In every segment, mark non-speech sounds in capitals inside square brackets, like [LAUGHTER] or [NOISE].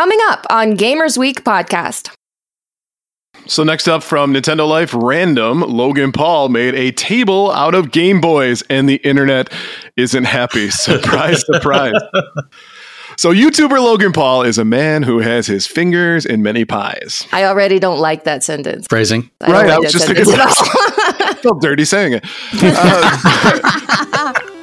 Coming up on Gamers Week podcast. So next up from Nintendo Life Random, Logan Paul made a table out of Game Boys, and the internet isn't happy. [LAUGHS] Surprise, surprise. So YouTuber Logan Paul is a man who has his fingers in many pies. I already don't like that sentence. Phrasing. I don't Right, like I was just thinking sentence that. [LAUGHS] I felt dirty saying it. Uh, [LAUGHS]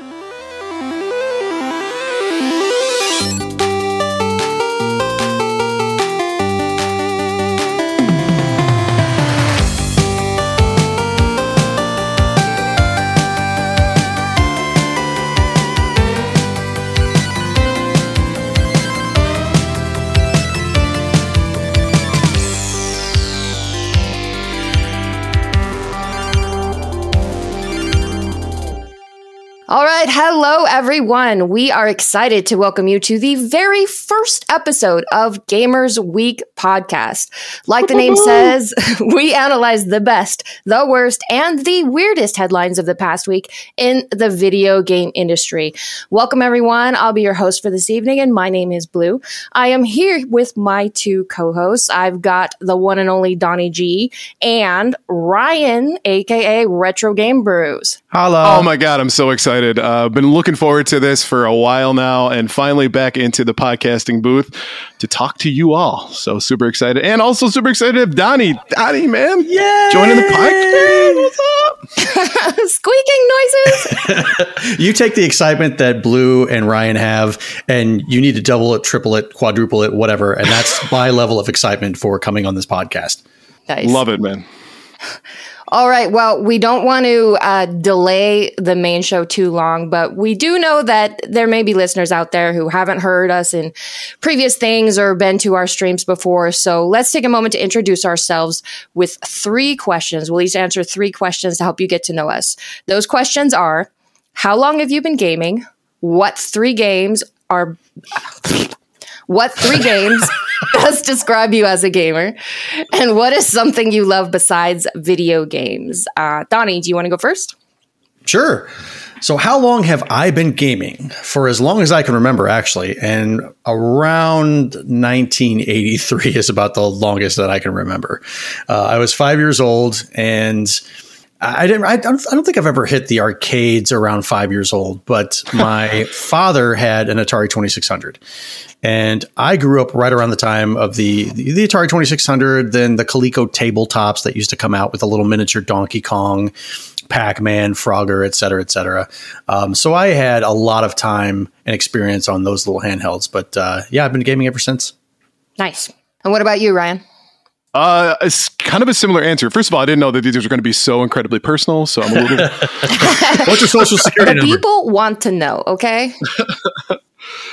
All right. Hello, everyone. We are excited to welcome you to the very first episode of Gamers Week podcast. Like the name says, [LAUGHS] we analyze the best, the worst, and the weirdest headlines of the past week in the video game industry. Welcome, everyone. I'll be your host for this evening, and my name is Blue. I am here with my two co hosts. I've got the one and only Donnie G and Ryan, aka Retro Game Brews. Hello. oh my god, I'm so excited. Uh, been looking forward to this for a while now, and finally back into the podcasting booth to talk to you all. So super excited, and also super excited to have Donnie. Donnie, man, Yay! joining the podcast. What's up? [LAUGHS] Squeaking noises. [LAUGHS] you take the excitement that Blue and Ryan have, and you need to double it, triple it, quadruple it, whatever. And that's [LAUGHS] my level of excitement for coming on this podcast. Nice. Love it, man. All right. Well, we don't want to uh, delay the main show too long, but we do know that there may be listeners out there who haven't heard us in previous things or been to our streams before. So let's take a moment to introduce ourselves with three questions. We'll each answer three questions to help you get to know us. Those questions are How long have you been gaming? What three games are. What three games [LAUGHS] best describe you as a gamer? And what is something you love besides video games? Uh, Donnie, do you want to go first? Sure. So, how long have I been gaming? For as long as I can remember, actually. And around 1983 [LAUGHS] is about the longest that I can remember. Uh, I was five years old and I didn't. I don't, I don't think I've ever hit the arcades around five years old, but my [LAUGHS] father had an Atari Twenty Six Hundred, and I grew up right around the time of the the, Atari Twenty Six Hundred, then the Coleco tabletops that used to come out with a little miniature Donkey Kong, Pac Man, Frogger, et cetera, et cetera. Um, so I had a lot of time and experience on those little handhelds. But uh, yeah, I've been gaming ever since. Nice. And what about you, Ryan? Uh, it's kind of a similar answer. First of all, I didn't know that these were going to be so incredibly personal, so I'm a little. What's [LAUGHS] your social security The number? people want to know, okay? [LAUGHS]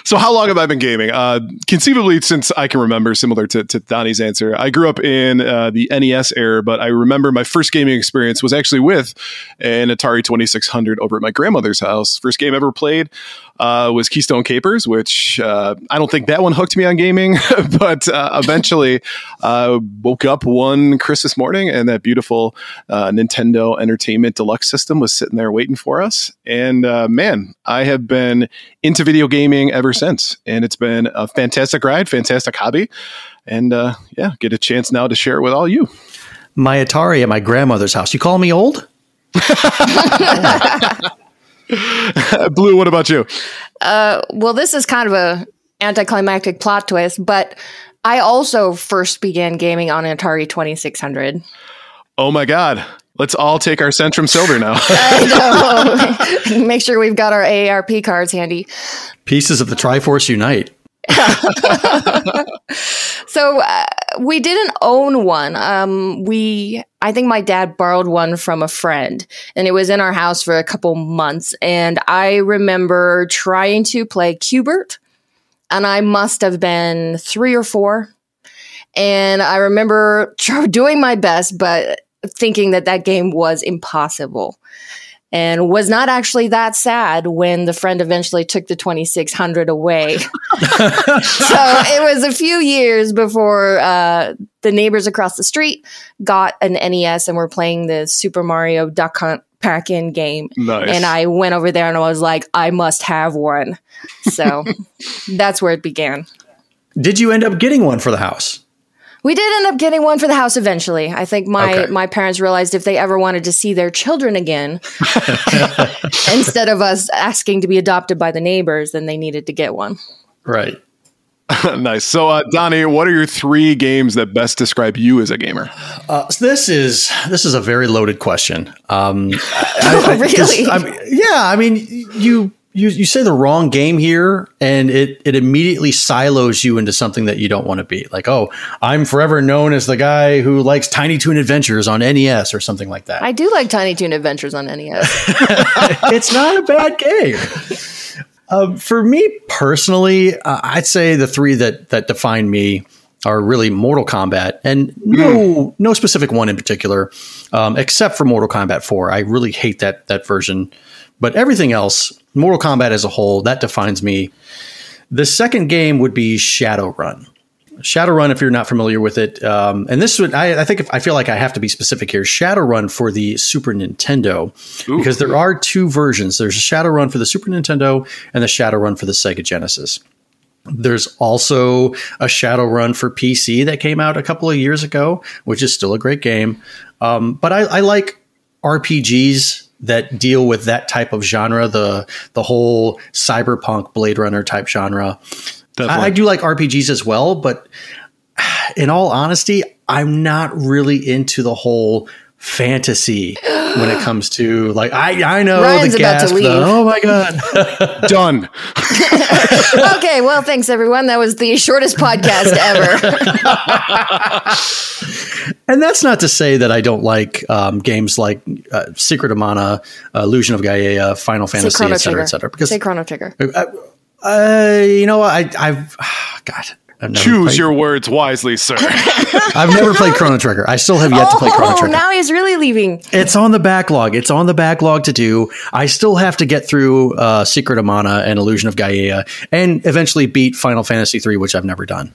So how long have I been gaming? Uh, conceivably, since I can remember, similar to, to Donnie's answer, I grew up in uh, the NES era, but I remember my first gaming experience was actually with an Atari 2600 over at my grandmother's house. First game ever played uh, was Keystone Kapers, which uh, I don't think that one hooked me on gaming, [LAUGHS] but uh, eventually uh, woke up one Christmas morning and that beautiful uh, Nintendo Entertainment Deluxe system was sitting there waiting for us. And uh, man, I have been into video gaming ever since, and it's been a fantastic ride, fantastic hobby, and uh, yeah, get a chance now to share it with all you. My Atari at my grandmother's house. You call me old? [LAUGHS] [LAUGHS] Blue, what about you? Uh, well, this is kind of a anticlimactic plot twist, but I also first began gaming on an Atari 2600. Oh my God. Let's all take our Centrum Silver now. [LAUGHS] I [LAUGHS] know. Make sure we've got our AARP cards handy. Pieces of the Triforce Unite. [LAUGHS] So uh, we didn't own one. Um, we, I think my dad borrowed one from a friend, and it was in our house for a couple months. And I remember trying to play Q*bert, and I must have been three or four. And I remember [LAUGHS] doing my best, but thinking that that game was impossible. And was not actually that sad when the friend eventually took the 2600 away. [LAUGHS] so it was a few years before uh, the neighbors across the street got an NES and were playing the Super Mario Duck Hunt pack in game. Nice. And I went over there and I was like, I must have one. So [LAUGHS] that's where it began. Did you end up getting one for the house? We did end up getting one for the house eventually. I think my Okay. my parents realized if they ever wanted to see their children again, [LAUGHS] instead of us asking to be adopted by the neighbors, then they needed to get one. Right. [LAUGHS] nice. So, uh, Donnie, what are your three games that best describe you as a gamer? Uh, so this is this is a very loaded question. Um, [LAUGHS] I- I- Really? I mean, yeah, I mean, you you you say the wrong game here, and it it immediately silos you into something that you don't want to be. Like, oh, I'm forever known as the guy who likes Tiny Toon Adventures on NES or something like that. I do like Tiny Toon Adventures on NES. [LAUGHS] [LAUGHS] it's not a bad game. Um, for me personally, uh, I'd say the three that that define me are really Mortal Kombat, and no no specific one in particular, um, except for Mortal Kombat Four. I really hate that that version, but everything else, Mortal Kombat as a whole, that defines me. The second game would be Shadowrun. Shadowrun, if you're not familiar with it, um, and this would I, I think if, I feel like I have to be specific here. Shadowrun for the Super Nintendo because there are two versions. There's a Shadowrun for the Super Nintendo and the Shadowrun for the Sega Genesis. There's also a Shadowrun for PC that came out a couple of years ago, which is still a great game. Um, but I, I like RPGs that deal with that type of genre, the the whole cyberpunk Blade Runner type genre. I, I do like RPGs as well, but [SIGHS] in all honesty, I'm not really into the whole fantasy when it comes to like I I know Ryan's the about to leave. the, oh my god! [LAUGHS] Done. [LAUGHS] [LAUGHS] okay, well, thanks everyone. That was the shortest podcast ever. and that's not to say that I don't like um, games like uh, Secret of Mana, uh, Illusion of Gaia, Final Say Fantasy, etc., etc. cetera, et cetera. Because Say Chrono Trigger. uh, you know, I I've [SIGHS] God. I've never Choose played- your words wisely, sir. [LAUGHS] I've never played Chrono Trigger. I still have yet to play Chrono Oh, Trigger. now he's really leaving. It's on the backlog. It's on the backlog to do. I still have to get through uh, Secret of Mana and Illusion of Gaia, and eventually beat Final Fantasy III, which I've never done.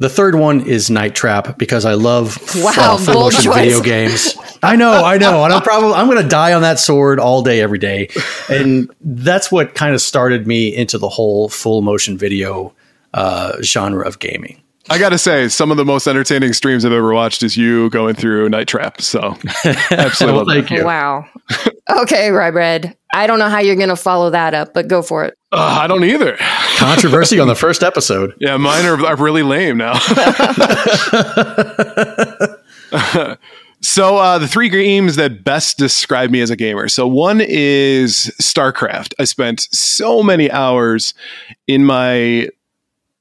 The third one is Night Trap because I love Wow, uh, full motion choice. video games. I know, I know, and I'm probably I'm going to die on that sword all day, every day, and that's what kind of started me into the whole full motion video uh, genre of gaming. I got to say, some of the most entertaining streams I've ever watched is you going through Night Trap. So, [LAUGHS] absolutely. Well, thank you. Wow. [LAUGHS] okay, Ryebread. I don't know how you're going to follow that up, but go for it. Uh, I don't either. Controversy on the [LAUGHS] first episode. Yeah, mine are, are really lame now. so, uh, the three games that best describe me as a gamer. So, one is StarCraft. I spent so many hours in my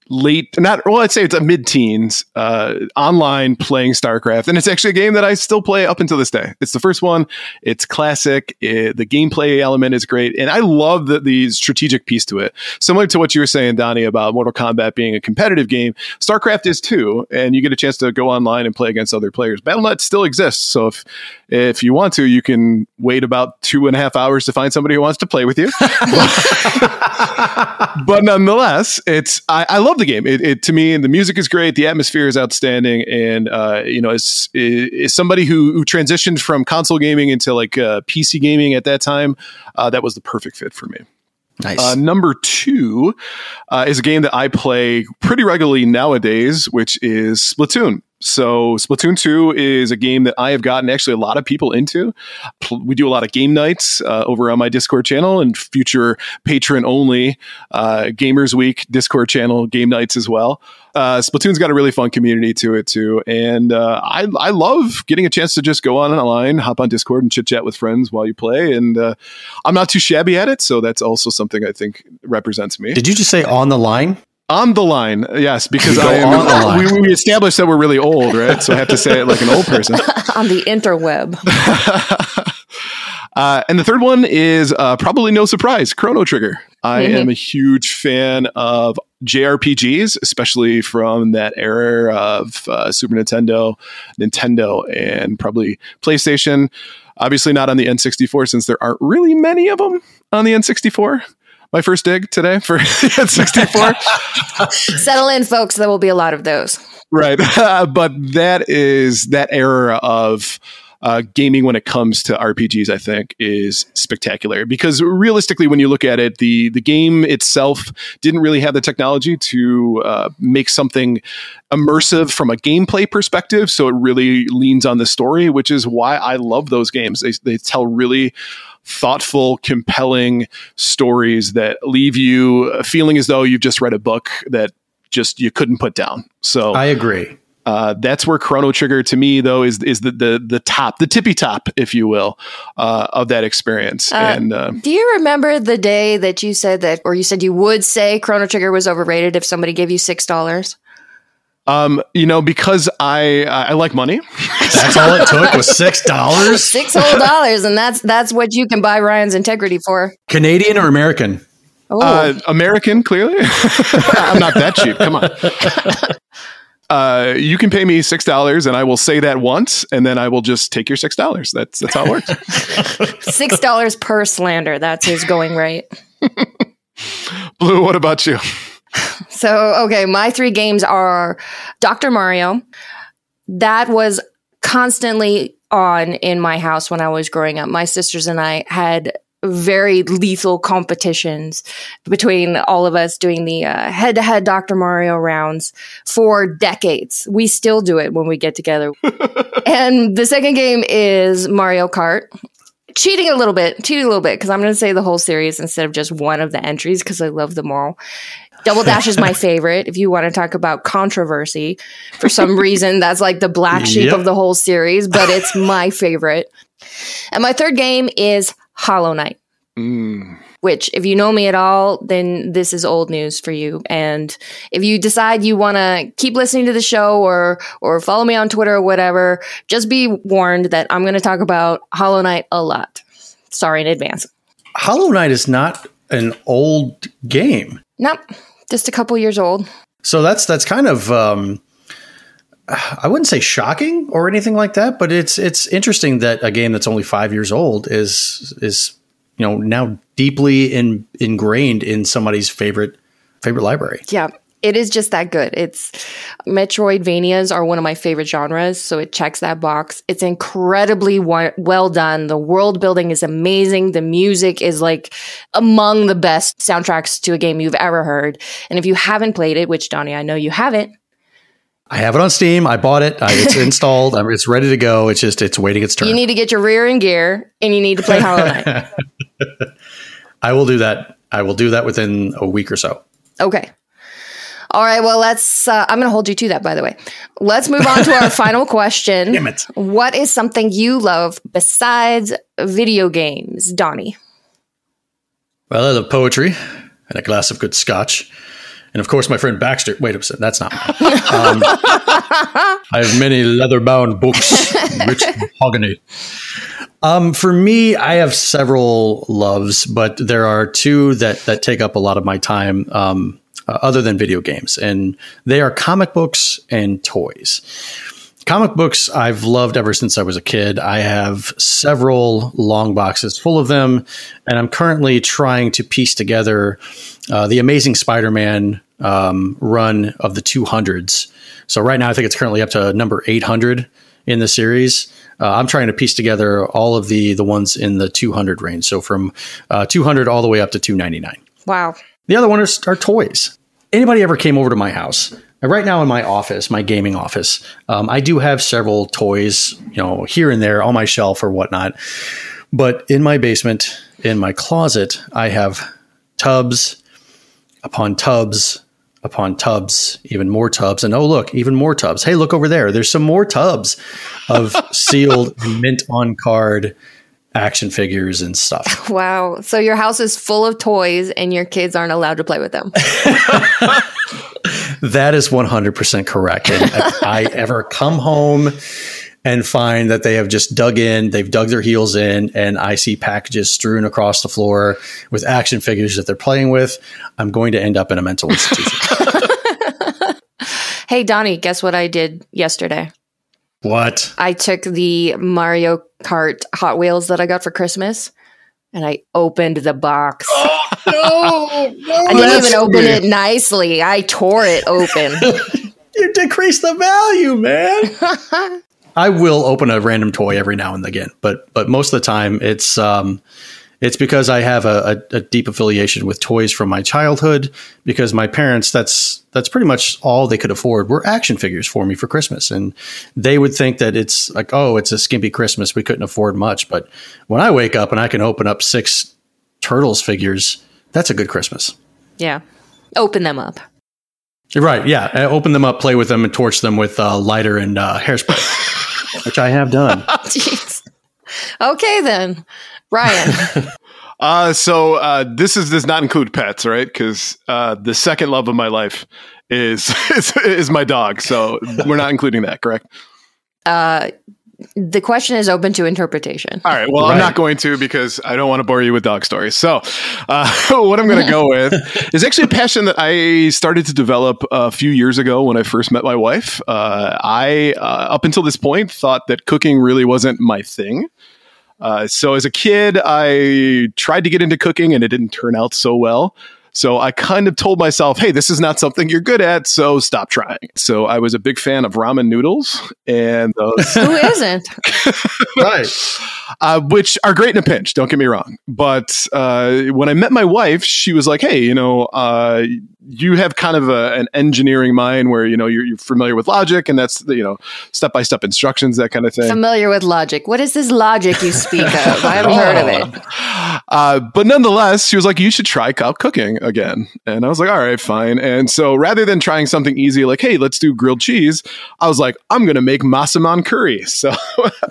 late not well i'd say it's a mid-teens uh online playing starcraft. And it's actually a game that i still play up until this day. It's the first one. It's classic. It, the gameplay element is great. And i love the, the strategic piece to it. Similar to what you were saying donnie about mortal kombat being a competitive game starcraft is too. And you get a chance to go online and play against other players. Battle.net still exists. So if if you want to you can wait about two and a half hours to find somebody who wants to play with you [LAUGHS] but nonetheless, it's I, I love the game. It, it to me, the music is great, the atmosphere is outstanding, and uh, you know, as, as somebody who, who transitioned from console gaming into like uh, PC gaming at that time, uh, that was the perfect fit for me. Nice. Uh, number two uh, is a game that I play pretty regularly nowadays, which is Splatoon. So, Splatoon 2 is a game that I have gotten actually a lot of people into. We do a lot of game nights uh, over on my Discord channel and future patron only uh, Gamers Week Discord channel game nights as well. Uh, Splatoon's got a really fun community to it too, and uh, I I love getting a chance to just go on online, hop on Discord, and chit chat with friends while you play. And uh, I'm not too shabby at it, so that's also something I think represents me. Did you just say on the line? On the line, yes, because You go I on the am. line. We, we established that we're really old, right? So I have to say it like an old person. [LAUGHS] On the interweb. [LAUGHS] Uh, and the third one is uh, probably no surprise Chrono Trigger. I Mhm. am a huge fan of JRPGs, especially from that era of uh, Super Nintendo, Nintendo, and probably PlayStation. Obviously, not on the N64 since there aren't really many of them on the N64. My first dig today for [LAUGHS] the [LAUGHS] N64. Settle in, folks. There will be a lot of those. right [LAUGHS] but that is that era of uh, gaming when it comes to RPGs, I think, is spectacular because realistically, when you look at it, the the game itself didn't really have the technology to uh, make something immersive from a gameplay perspective. So it really leans on the story, which is why I love those games. They, they tell really thoughtful, compelling stories that leave you feeling as though you've just read a book that just you couldn't put down. So I agree. Uh, that's where Chrono Trigger to me though is is the the the top, the tippy top, if you will, uh, of that experience. Uh, and uh, do you remember the day that you said that, or you said you would say Chrono Trigger was overrated if somebody gave you six dollars? Um, you know, because I I like money. That's all it took was six [LAUGHS] dollars. Six whole dollars, and that's that's what you can buy Ryan's integrity for. Canadian or American? Oh, Uh, American, clearly. [LAUGHS] I'm not that cheap. Come on. [LAUGHS] Uh, you can pay me six dollars, and I will say that once, and then I will just take your six dollars. That's that's how it works. six dollars per slander. That's his going rate. Blue, what about you? So, okay, my three games are Dr. Mario. That was constantly on in my house when I was growing up. My sisters and I had very lethal competitions between all of us doing the uh, head to head Dr. Mario rounds for decades. We still do it when we get together. [LAUGHS] and the second game is Mario Kart cheating a little bit, cheating a little bit, because I'm going to say the whole series instead of just one of the entries because I love them all. Double [LAUGHS] Dash is my favorite. If you want to talk about controversy, for some [LAUGHS] reason, that's like the black sheep Yep. of the whole series, but it's [LAUGHS] my favorite. And my third game is Hollow Knight, Mm. which, if you know me at all, then this is old news for you. And if you decide you want to keep listening to the show or or follow me on Twitter or whatever, just be warned that I'm going to talk about Hollow Knight a lot. Sorry in advance. Hollow Knight is not an old game. Nope, just a couple years old. So that's that's kind of um, I wouldn't say shocking or anything like that, but it's it's interesting that a game that's only five years old is is you know now deeply in, ingrained in somebody's favorite favorite library. Yeah, it is just that good. It's Metroidvanias are one of my favorite genres, so it checks that box. It's incredibly wa- well done. The world building is amazing. The music is like among the best soundtracks to a game you've ever heard. And if you haven't played it, which Donnie, I know you haven't, I have it on Steam. I bought it. I, it's [LAUGHS] installed. I mean, it's ready to go. It's just it's waiting its turn. you need to get your rear in gear and you need to play Hollow Knight. [LAUGHS] I will do that. I will do that within a week or so. Okay. All right. Well, let's. Uh, I'm going to hold you to that, by the way. Let's move on to our [LAUGHS] final question. Damn it. What is something you love besides video games, Donnie? Well, I love poetry and a glass of good scotch. And of course, my friend Baxter. Wait a second, that's not mine. Um, [LAUGHS] I have many leather bound books, rich mahogany. Um, for me, I have several loves, but there are two that, that take up a lot of my time um, uh, other than video games, and they are comic books and toys. Comic books I've loved ever since I was a kid. I have several long boxes full of them, and I'm currently trying to piece together uh, the Amazing Spider-Man um, run of the 200s. So right now, I think it's currently up to number 800 in the series. Uh, I'm trying to piece together all of the the ones in the 200 range. So from uh, 200 all the way up to 299. Wow. The other one is, are toys. Anybody ever came over to my house? Right now in my office, my gaming office, um, I do have several toys, you know, here and there on my shelf or whatnot. But in my basement, in my closet, I have tubs upon tubs upon tubs, even more tubs, and oh look, even more tubs. Hey, look over there. There's some more tubs of [LAUGHS] sealed mint on card action figures and stuff. [LAUGHS] Wow. So your house is full of toys and your kids aren't allowed to play with them. [LAUGHS] [LAUGHS] That is 100% correct. And if I ever come home and find that they have just dug in, they've dug their heels in, and I see packages strewn across the floor with action figures that they're playing with, I'm going to end up in a mental institution. hey, Donnie, guess what I did yesterday? What? I took the Mario Kart Hot Wheels that I got for Christmas and I opened the box. [LAUGHS] No! I didn't even open weird. it nicely. I tore it open. [LAUGHS] You decrease the value, man. [LAUGHS] I will open a random toy every now and again, but but most of the time it's um, it's because I have a, a, a, deep affiliation with toys from my childhood. Because my parents, that's that's pretty much all they could afford were action figures for me for Christmas, and they would think that it's like, oh, it's a skimpy Christmas, we couldn't afford much. But when I wake up and I can open up six turtles figures, that's a good Christmas. Yeah, open them up. Right. Yeah. I open them up, play with them, and torch them with uh, lighter and uh, hairspray, [LAUGHS] which I have done. [LAUGHS] Jeez. Okay then. Ryan. [LAUGHS] uh, so uh, this is does not include pets, right? Because uh, the second love of my life is, [LAUGHS] is is my dog. So we're not including that, correct? Uh, the question is open to interpretation. All right. Well, right. I'm not going to because I don't want to bore you with dog stories. So, uh, [LAUGHS] what I'm going to go with is actually a passion that I started to develop a few years ago when I first met my wife. Uh, I, uh, up until this point, thought that cooking really wasn't my thing. Uh, so as a kid, I tried to get into cooking and it didn't turn out so well. So I kind of told myself, hey, this is not something you're good at, so stop trying. So I was a big fan of ramen noodles and those. Who isn't? [LAUGHS] right. Uh, which are great in a pinch, don't get me wrong. But uh, when I met my wife, she was like, hey, you know, uh, you have kind of a, an engineering mind where you know you're, you're, familiar with logic and that's the, you know step by step instructions that kind of thing. Familiar with logic. What is this logic you speak of? I haven't oh. heard of it. [LAUGHS] Uh, but nonetheless she was like you should try out cooking again. And i was like all right fine. And so rather than trying something easy like hey let's do grilled cheese i was like i'm gonna make massaman curry. [LAUGHS] So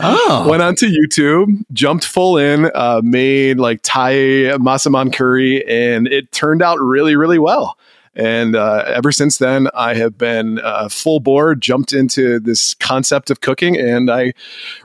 oh. went onto youtube jumped full in uh, made like thai massaman curry and it turned out really really well and uh, ever since then, I have been uh, full bore, jumped into this concept of cooking, and I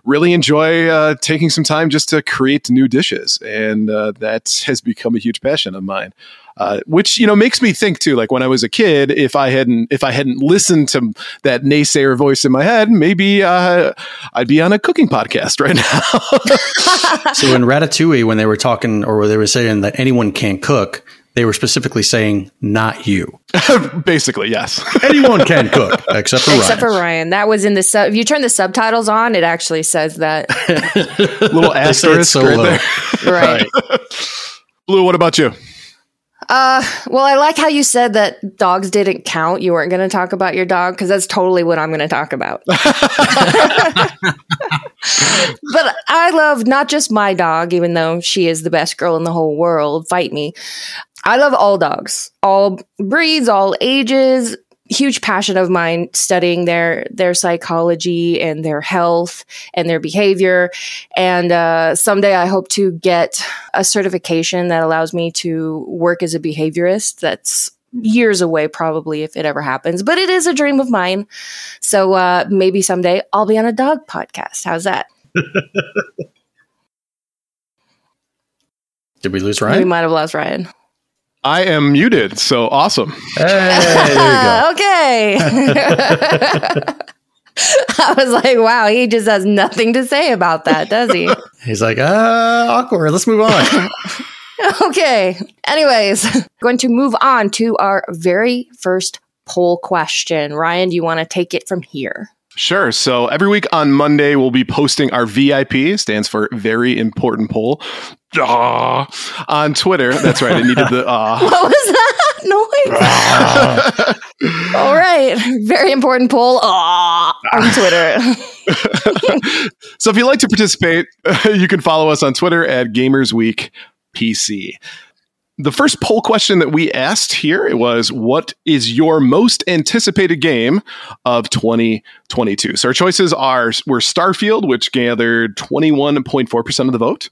really enjoy uh, taking some time just to create new dishes. And uh, that has become a huge passion of mine. Uh, which you know makes me think too. Like when I was a kid, if I hadn't if I hadn't listened to that naysayer voice in my head, maybe uh, I'd be on a cooking podcast right now. [LAUGHS] so in Ratatouille, when they were talking or they were saying that anyone can cook, they were specifically saying not you. [LAUGHS] Basically, yes. [LAUGHS] Anyone can cook except for except Ryan. for Ryan. That was in the sub. If you turn the subtitles on, it actually says that [LAUGHS] little asterisk so right there. right. Blue, what about you? Uh, well, I like how you said that dogs didn't count. You weren't going to talk about your dog because that's totally what I'm going to talk about. But I love not just my dog, even though she is the best girl in the whole world. Fight me. I love all dogs, all breeds, all ages. Huge passion of mine studying their their psychology and their health and their behavior. And uh, someday I hope to get a certification that allows me to work as a behaviorist. That's years away, probably if it ever happens, but it is a dream of mine. So uh, maybe someday I'll be on a dog podcast. How's that? [LAUGHS] Did we lose Ryan? We might have lost Ryan. I am muted, so awesome. Hey, [LAUGHS] okay. [LAUGHS] I was like, wow, he just has nothing to say about that, does he? He's like, uh, awkward. Let's move on. [LAUGHS] okay. Anyways, [LAUGHS] going to move on to our very first poll question. Ryan, do you want to take it from here? Sure. So every week on Monday, we'll be posting our VIP, stands for very important poll, uh, [LAUGHS] on Twitter. That's right. I needed the uh. What was that noise? All right. Very important poll uh, on Twitter. so if you'd like to participate, you can follow us on Twitter at Gamers Week PC the first poll question that we asked here was what is your most anticipated game of 2022 so our choices are were starfield which gathered 21.4% of the vote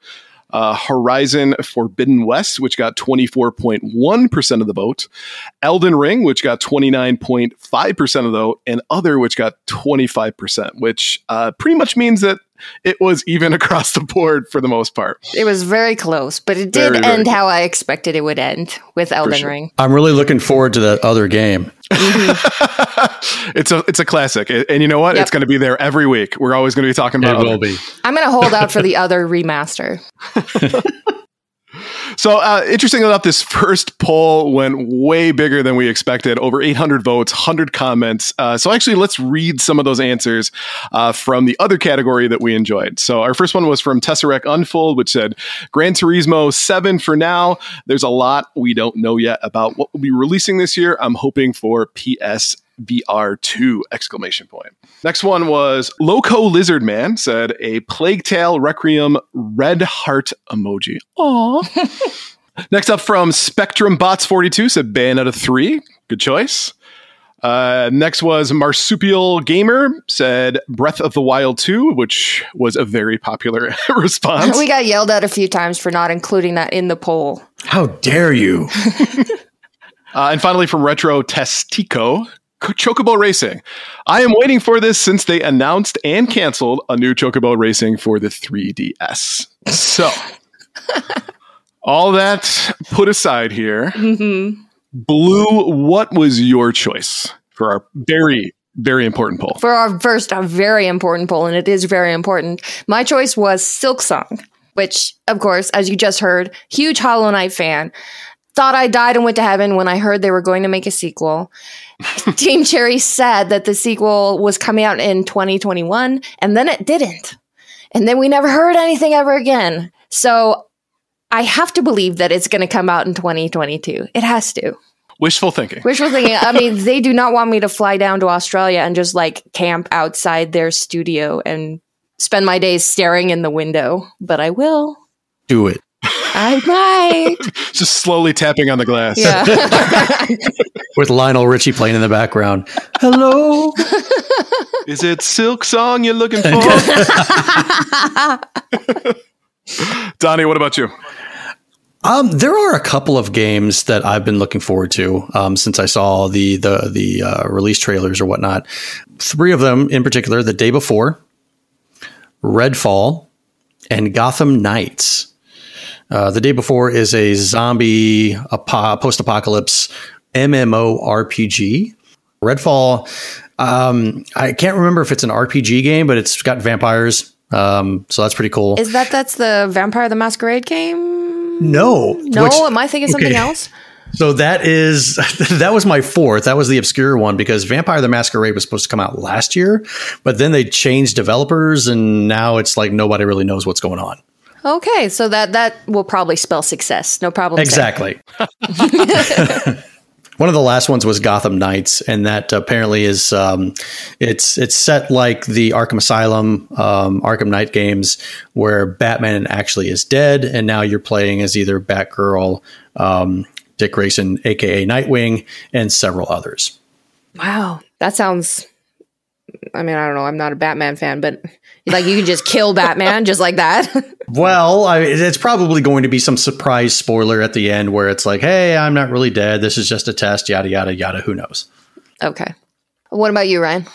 uh, Horizon Forbidden West, which got 24.1% of the vote, Elden Ring, which got 29.5% of the vote, and Other, which got 25%, which uh, pretty much means that it was even [LAUGHS] across the board for the most part. It was very close, but it did very, end very how I expected it would end with Elden sure. Ring. I'm really looking forward to that other game. Mm-hmm. [LAUGHS] it's a it's a classic, and you know what? Yep. It's going to be there every week. We're always going to be talking about. It will be. I'm going to hold out for [LAUGHS] the other remaster. So, uh, interesting enough, this first poll went way bigger than we expected. Over 800 votes, 100 comments. Uh, so, actually, let's read some of those answers uh, from the other category that we enjoyed. So, our first one was from Tesseract Unfold, which said Gran Turismo 7 for now. There's a lot we don't know yet about what will be releasing this year. I'm hoping for PS VR2 exclamation point. Next one was Loco Lizard Man said a Plague Tale Requiem red heart emoji. Aww. [LAUGHS] Next up from Spectrum Bots 42 said Bayonetta 3. Good choice. Uh, next was Marsupial Gamer said Breath of the Wild 2, which was a very popular [LAUGHS] response. We got yelled at a few times for not including that in the poll. How dare you? [LAUGHS] uh, and finally, from Retro Testico, Chocobo Racing. I am waiting for this since they announced and canceled a new Chocobo Racing for the 3DS. So, [LAUGHS] all that put aside here, Mm-hmm. Blue, what was your choice for our very, very important poll? For our first, a very important poll, and it is very important. My choice was Silksong, which, of course, as you just heard, huge Hollow Knight fan. Thought I died and went to heaven when I heard they were going to make a sequel. [LAUGHS] Team Cherry said that the sequel was coming out in 2021, and then it didn't. And then we never heard anything ever again. So I have to believe that it's going to come out in 2022. It has to. Wishful thinking. Wishful thinking. I mean, [LAUGHS] they do not want me to fly down to Australia and just like camp outside their studio and spend my days staring in the window, but I will. Do it. I might. [LAUGHS] Just slowly tapping on the glass. Yeah. [LAUGHS] With Lionel Richie playing in the background. Hello. [LAUGHS] Is it Silksong you're looking for? Donnie, what about you? Um, there are a couple of games that I've been looking forward to um, since I saw the the the uh, release trailers or whatnot. Three of them in particular: the day before, Redfall, and Gotham Knights. Uh, the day before is a zombie apo- post-apocalypse MMO RPG. Redfall. Um, I can't remember if it's an RPG game, but it's got vampires, um, so that's pretty cool. Is that that's the Vampire the Masquerade game? no, No, which- am I thinking something else? So that is [LAUGHS] that was my fourth. That was the obscure one because Vampire the Masquerade was supposed to come out last year, but then they changed developers and now it's like nobody really knows what's going on. Okay, so that that will probably spell success. No problem. Exactly. [LAUGHS] One of the last ones was Gotham Knights, and that apparently is um, it's it's set like the Arkham Asylum, um, Arkham Knight games, where Batman actually is dead, and now you're playing as either Batgirl, um, Dick Grayson, aka Nightwing, and several others. Wow, that sounds. I mean, I don't know. I'm not a Batman fan, but like you can just kill Batman just like that. [LAUGHS] Well, I, it's probably going to be some surprise spoiler at the end where it's like, "Hey, I'm not really dead. This is just a test." Yada yada yada. Who knows? okay. What about you, Ryan?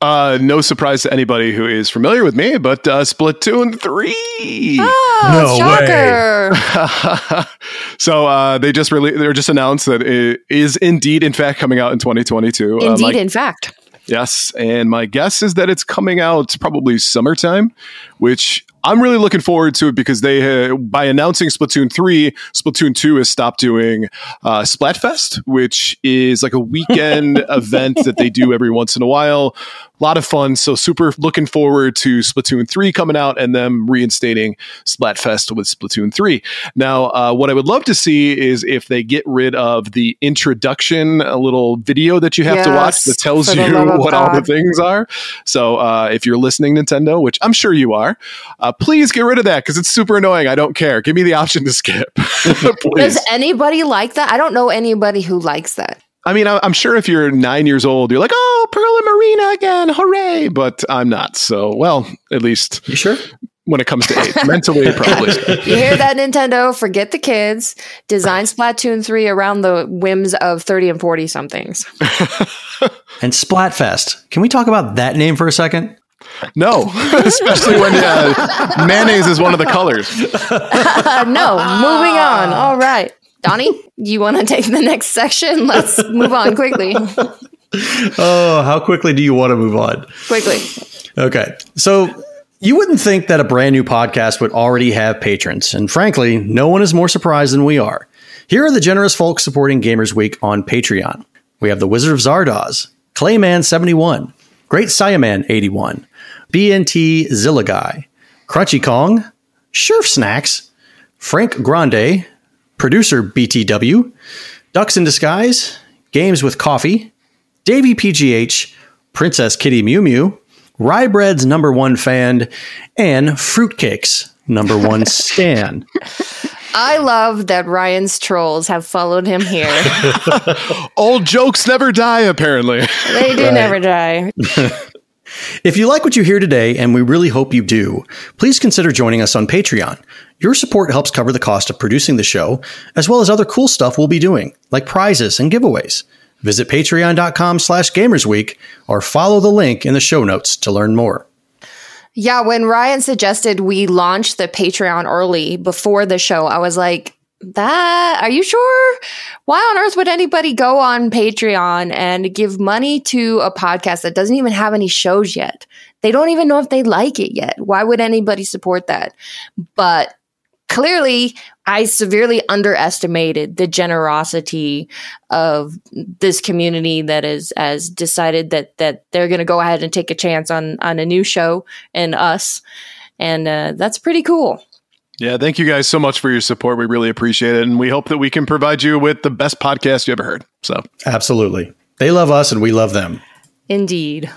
Uh, no surprise to anybody who is familiar with me, but uh, Splatoon 3. Oh, No way. shocker! [LAUGHS] so uh, they just really they just announced that it is indeed, in fact, coming out in 2022. Uh, Indeed, my- in fact. Yes, and my guess is that it's coming out probably summertime, which I'm really looking forward to it because they uh, by announcing Splatoon 3, Splatoon 2 has stopped doing uh, Splatfest, which is like a weekend [LAUGHS] event that they do every once in a while. A lot of fun. So super looking forward to Splatoon 3 coming out and them reinstating Splatfest with Splatoon 3. Now, uh, what I would love to see is if they get rid of the introduction, a little video that you have to watch that tells you what all the things are. So uh, if you're listening, Nintendo, which I'm sure you are, uh, please get rid of that because it's super annoying. I don't care. Give me the option to skip. [LAUGHS] [LAUGHS] Does anybody like that? I don't know anybody who likes that. I mean, I- I'm sure if you're nine years old, you're like, oh, Pearl and Marina again, hooray! But I'm not. So, well, at least You sure? when it comes to age, mentally, [LAUGHS] probably. so. You hear that, Nintendo? Forget the kids. Design Splatoon 3 around the whims of 30 and 40 somethings. And Splatfest. Can we talk about that name for a second? No, [LAUGHS] especially when uh, mayonnaise is one of the colors. Uh, [LAUGHS] no, moving on. All right. Donnie, you want to take the next section? Let's move on quickly. [LAUGHS] Oh, how quickly do you want to move on? quickly. Okay. So You wouldn't think that a brand new podcast would already have patrons, and frankly, no one is more surprised than we are. Here are the generous folks supporting Gamers Week on Patreon. We have the Wizard of Zardoz, Clayman71, Great Saiyaman81, BNT Zillaguy, Crunchy Kong, Sherf Snacks, Frank Grande, Producer BTW, Ducks in Disguise, Games with Coffee, Davey PGH, Princess Kitty Mew Mew, Ryebread's number one fan, and Fruitcake's number one [LAUGHS] stan. I love that Ryan's trolls have followed him here. [LAUGHS] Old jokes never die, apparently. They do never die. [LAUGHS] If you like what you hear today, and we really hope you do, please consider joining us on Patreon. Your support helps cover the cost of producing the show, as well as other cool stuff we'll be doing, like prizes and giveaways. Visit patreon.com slash gamersweek or follow the link in the show notes to learn more. Yeah, when Ryan suggested we launch the Patreon early before the show, I was like, that are you sure? Why on earth would anybody go on Patreon and give money to a podcast that doesn't even have any shows yet? They don't even know if they like it yet. Why would anybody support that? But clearly I severely underestimated the generosity of this community that is has decided that that they're going to go ahead and take a chance on on a new show and us, and uh, that's pretty cool. Yeah, thank you guys so much for your support. We really appreciate it, and we hope that we can provide you with the best podcast you ever heard. So, absolutely, they love us and we love them. Indeed.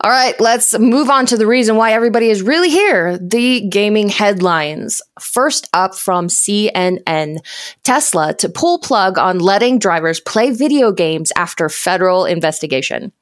All right, let's move on to the reason why everybody is really here the gaming headlines. First up from CNN Tesla to pull plug on letting drivers play video games after federal investigation.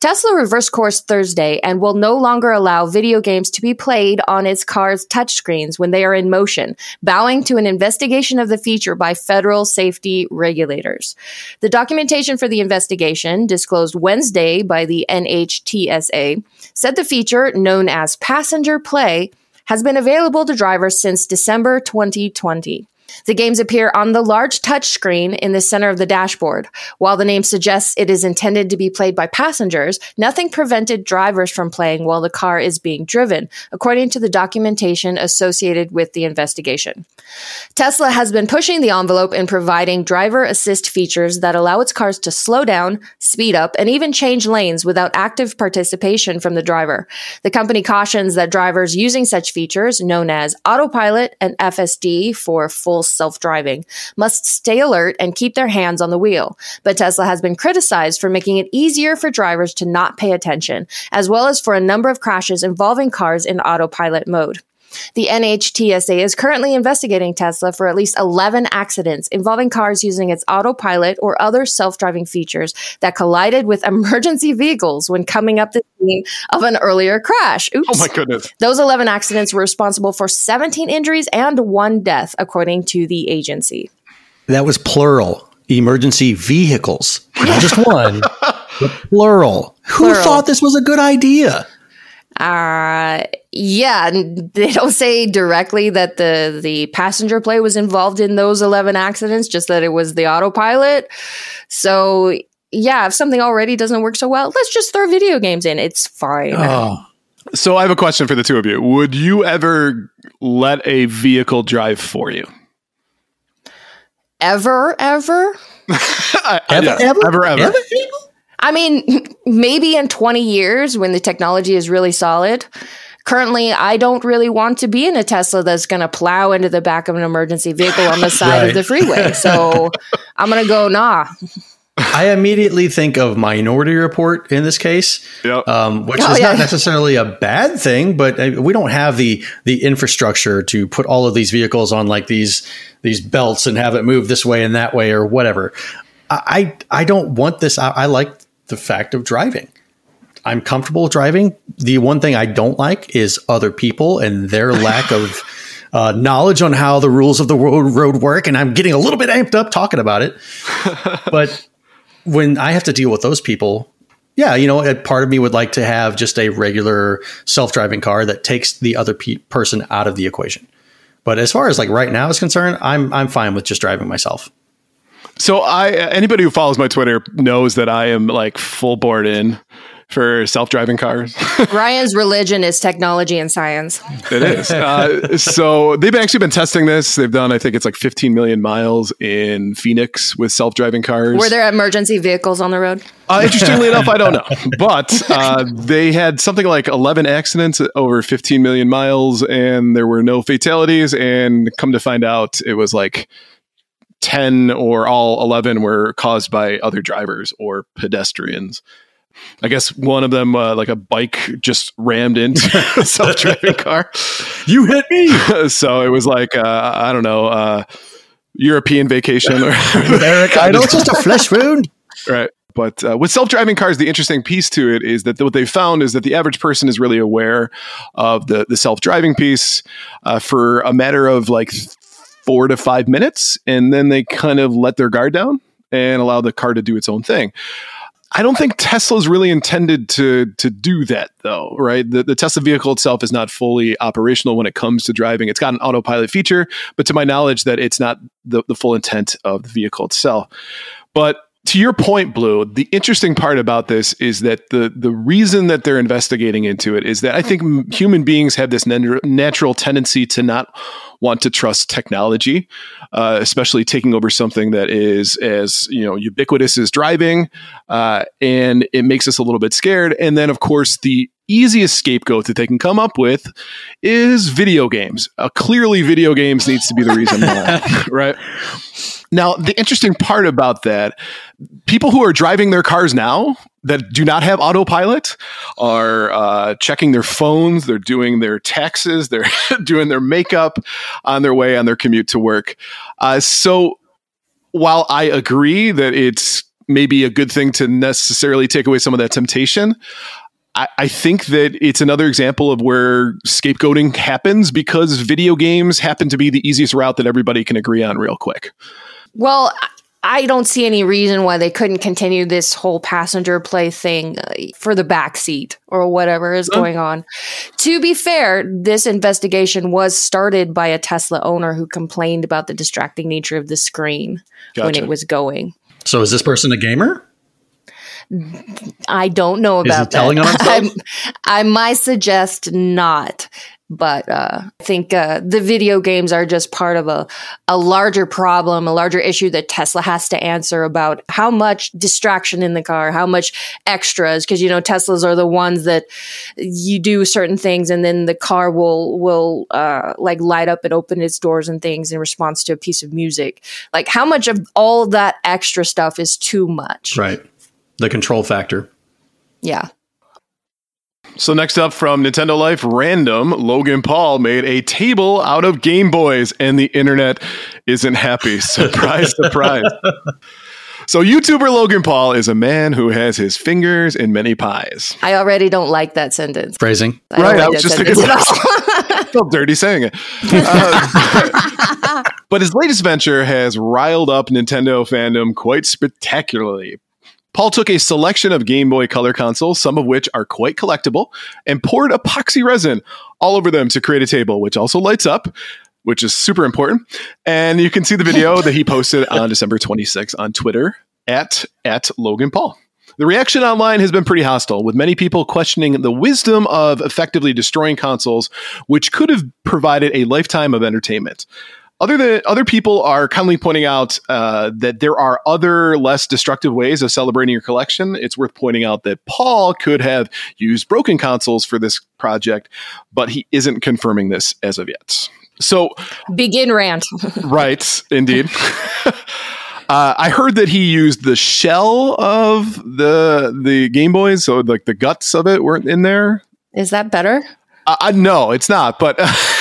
Tesla reversed course Thursday and will no longer allow video games to be played on its car's touchscreens when they are in motion, bowing to an investigation of the feature by federal safety regulators. The documentation for the investigation, disclosed Wednesday by the NHTSA, said the feature, known as passenger play, has been available to drivers since December 2020. The games appear on the large touchscreen in the center of the dashboard. While the name suggests it is intended to be played by passengers, nothing prevented drivers from playing while the car is being driven, according to the documentation associated with the investigation. Tesla has been pushing the envelope in providing driver assist features that allow its cars to slow down, speed up, and even change lanes without active participation from the driver. The company cautions that drivers using such features, known as autopilot and FSD for full self driving, must stay alert and keep their hands on the wheel. But Tesla has been criticized for making it easier for drivers to not pay attention, as well as for a number of crashes involving cars in autopilot mode. The NHTSA is currently investigating Tesla for at least 11 accidents involving cars using its autopilot or other self driving features that collided with [LAUGHS] emergency vehicles when coming up the scene of an earlier crash. Oops. Oh my goodness. Those 11 accidents were responsible for 17 injuries and one death, according to the agency. That was plural emergency vehicles, not just one, [LAUGHS] but plural. Who thought this was a good idea? Uh, yeah, they don't say directly that the the passenger play was involved in those 11 accidents, just that it was the autopilot. So, yeah, if something already doesn't work so well, let's just throw video games in. It's fine. Oh. So, I have a question for the two of you. Would you ever let a vehicle drive for you? Ever, ever? [LAUGHS] ever, yeah, ever, ever, ever, ever? I mean, [LAUGHS] maybe in 20 years when the technology is really solid. Currently, I don't really want to be in a Tesla that's going to plow into the back of an emergency vehicle on the [LAUGHS] side right. of the freeway. [LAUGHS] So I'm going to go, nah. I immediately think of Minority Report in this case, yep. um, which oh, is yeah. not necessarily a bad thing, but uh, we don't have the the infrastructure to put all of these vehicles on like these these belts and have it move this way and that way or whatever. I I don't want this. I, I like the fact of driving. I'm comfortable driving. The one thing I don't like is other people and their [LAUGHS] lack of uh, knowledge on how the rules of the road, road work. And I'm getting a little bit amped up talking about it. [LAUGHS] but when I have to deal with those people, yeah, you know, a part of me would like to have just a regular self driving car that takes the other pe- person out of the equation. But as far as like right now is concerned, I'm I'm fine with just driving myself. So I anybody who follows my Twitter knows that I am like full board in for self-driving cars. [LAUGHS] Ryan's religion is technology and science. It is. Uh, so they've actually been testing this. They've done, I think it's like 15 million miles in Phoenix with self-driving cars. Were there emergency vehicles on the road? Uh, interestingly [LAUGHS] enough, I don't know, but uh, they had something like 11 accidents over 15 million miles, and there were no fatalities. And come to find out, it was like 10 or all 11 were caused by other drivers or pedestrians. I guess one of them, uh, like a bike, just rammed into [LAUGHS] a [LAUGHS] self-driving car. You hit me. [LAUGHS] so it was like uh, I don't know, uh, European vacation or Eric Idle, just a flesh wound. right. But uh, with self-driving cars, the interesting piece to it is that what they found is that the average person is really aware of the the self-driving piece uh, for a matter of like four to five minutes, and then they kind of let their guard down and allow the car to do its own thing. I don't think Tesla's really intended to to do that though, right? The, the Tesla vehicle itself is not fully operational when it comes to driving. It's got an autopilot feature, but to my knowledge, that it's not the, the full intent of the vehicle itself. But to your point, Blue, the interesting part about this is that the the reason that they're investigating into it is that I think human beings have this natural tendency to not want to trust technology, uh, especially taking over something that is as you know ubiquitous as driving, uh, and it makes us a little bit scared. And then, of course, the easiest scapegoat that they can come up with is video games. Uh, clearly, video games needs to be the reason why, [LAUGHS] right? Now, the interesting part about that, people who are driving their cars now that do not have autopilot are uh, checking their phones, they're doing their taxes, they're [LAUGHS] doing their makeup on their way on their commute to work. Uh, so, while I agree that it's maybe a good thing to necessarily take away some of that temptation, I, I think that it's another example of where scapegoating happens because video games happen to be the easiest route that everybody can agree on real quick. Well, I don't see any reason why they couldn't continue this whole passenger play thing uh, for the back seat or whatever is going on. To be fair, this investigation was started by a Tesla owner who complained about the distracting nature of the screen gotcha. when it was going. So is this person a gamer? I don't know about that. [LAUGHS] I might suggest not but uh, I think uh, the video games are just part of a, a larger problem, a larger issue that Tesla has to answer about how much distraction in the car, how much extras, because you know Teslas are the ones that you do certain things and then the car will will uh, like light up and open its doors and things in response to a piece of music. Like how much of all that extra stuff is too much? Right, the control factor. Yeah. So next up from Nintendo Life Random, Logan Paul made a table out of Game Boys, and the internet isn't happy. [LAUGHS] Surprise, surprise. So YouTuber Logan Paul is a man who has his fingers in many pies. I already don't like that sentence. Phrasing. I right. Like I was just thinking I [LAUGHS] felt dirty saying it. Uh, [LAUGHS] but his latest venture has riled up Nintendo fandom quite spectacularly. Paul took a selection of Game Boy Color consoles, some of which are quite collectible, and poured epoxy resin all over them to create a table, which also lights up, which is super important. And you can see the video that he posted on [LAUGHS] December 26th on Twitter at, at Logan Paul. The reaction online has been pretty hostile, with many people questioning the wisdom of effectively destroying consoles, which could have provided a lifetime of entertainment. Other than other people are kindly pointing out uh, that there are other less destructive ways of celebrating your collection. It's worth pointing out that Paul could have used broken consoles for this project, but he isn't confirming this as of yet. So begin rant. [LAUGHS] right, indeed. [LAUGHS] Uh, I heard that he used the shell of the the Game Boys, so like the guts of it weren't in there. Is that better? Uh, no, it's not. But [LAUGHS]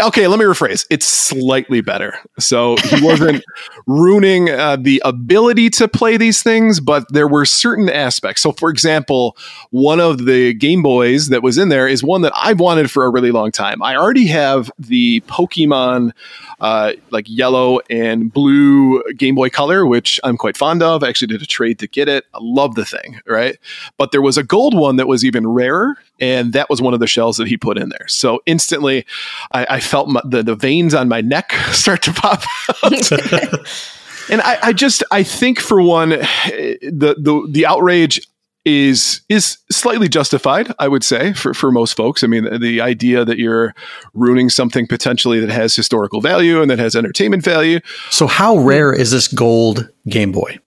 okay, let me rephrase. It's slightly better. So he wasn't [LAUGHS] ruining uh, the ability to play these things, but there were certain aspects. So, for example, one of the Game Boys that was in there is one that I've wanted for a really long time. I already have the Pokemon uh, like yellow and blue Game Boy Color, which I'm quite fond of. I actually did a trade to get it. I love the thing, right? But there was a gold one that was even rarer, and that was one of the shells that he put in there. So instantly, I, I felt my, the, the veins on my neck [LAUGHS] start to pop out. [LAUGHS] and I, I just I think for one, eh, the the the outrage is is slightly justified, I would say, for, for most folks. I mean, the, the idea that you're ruining something potentially that has historical value and that has entertainment value. So, how rare is this gold Game Boy?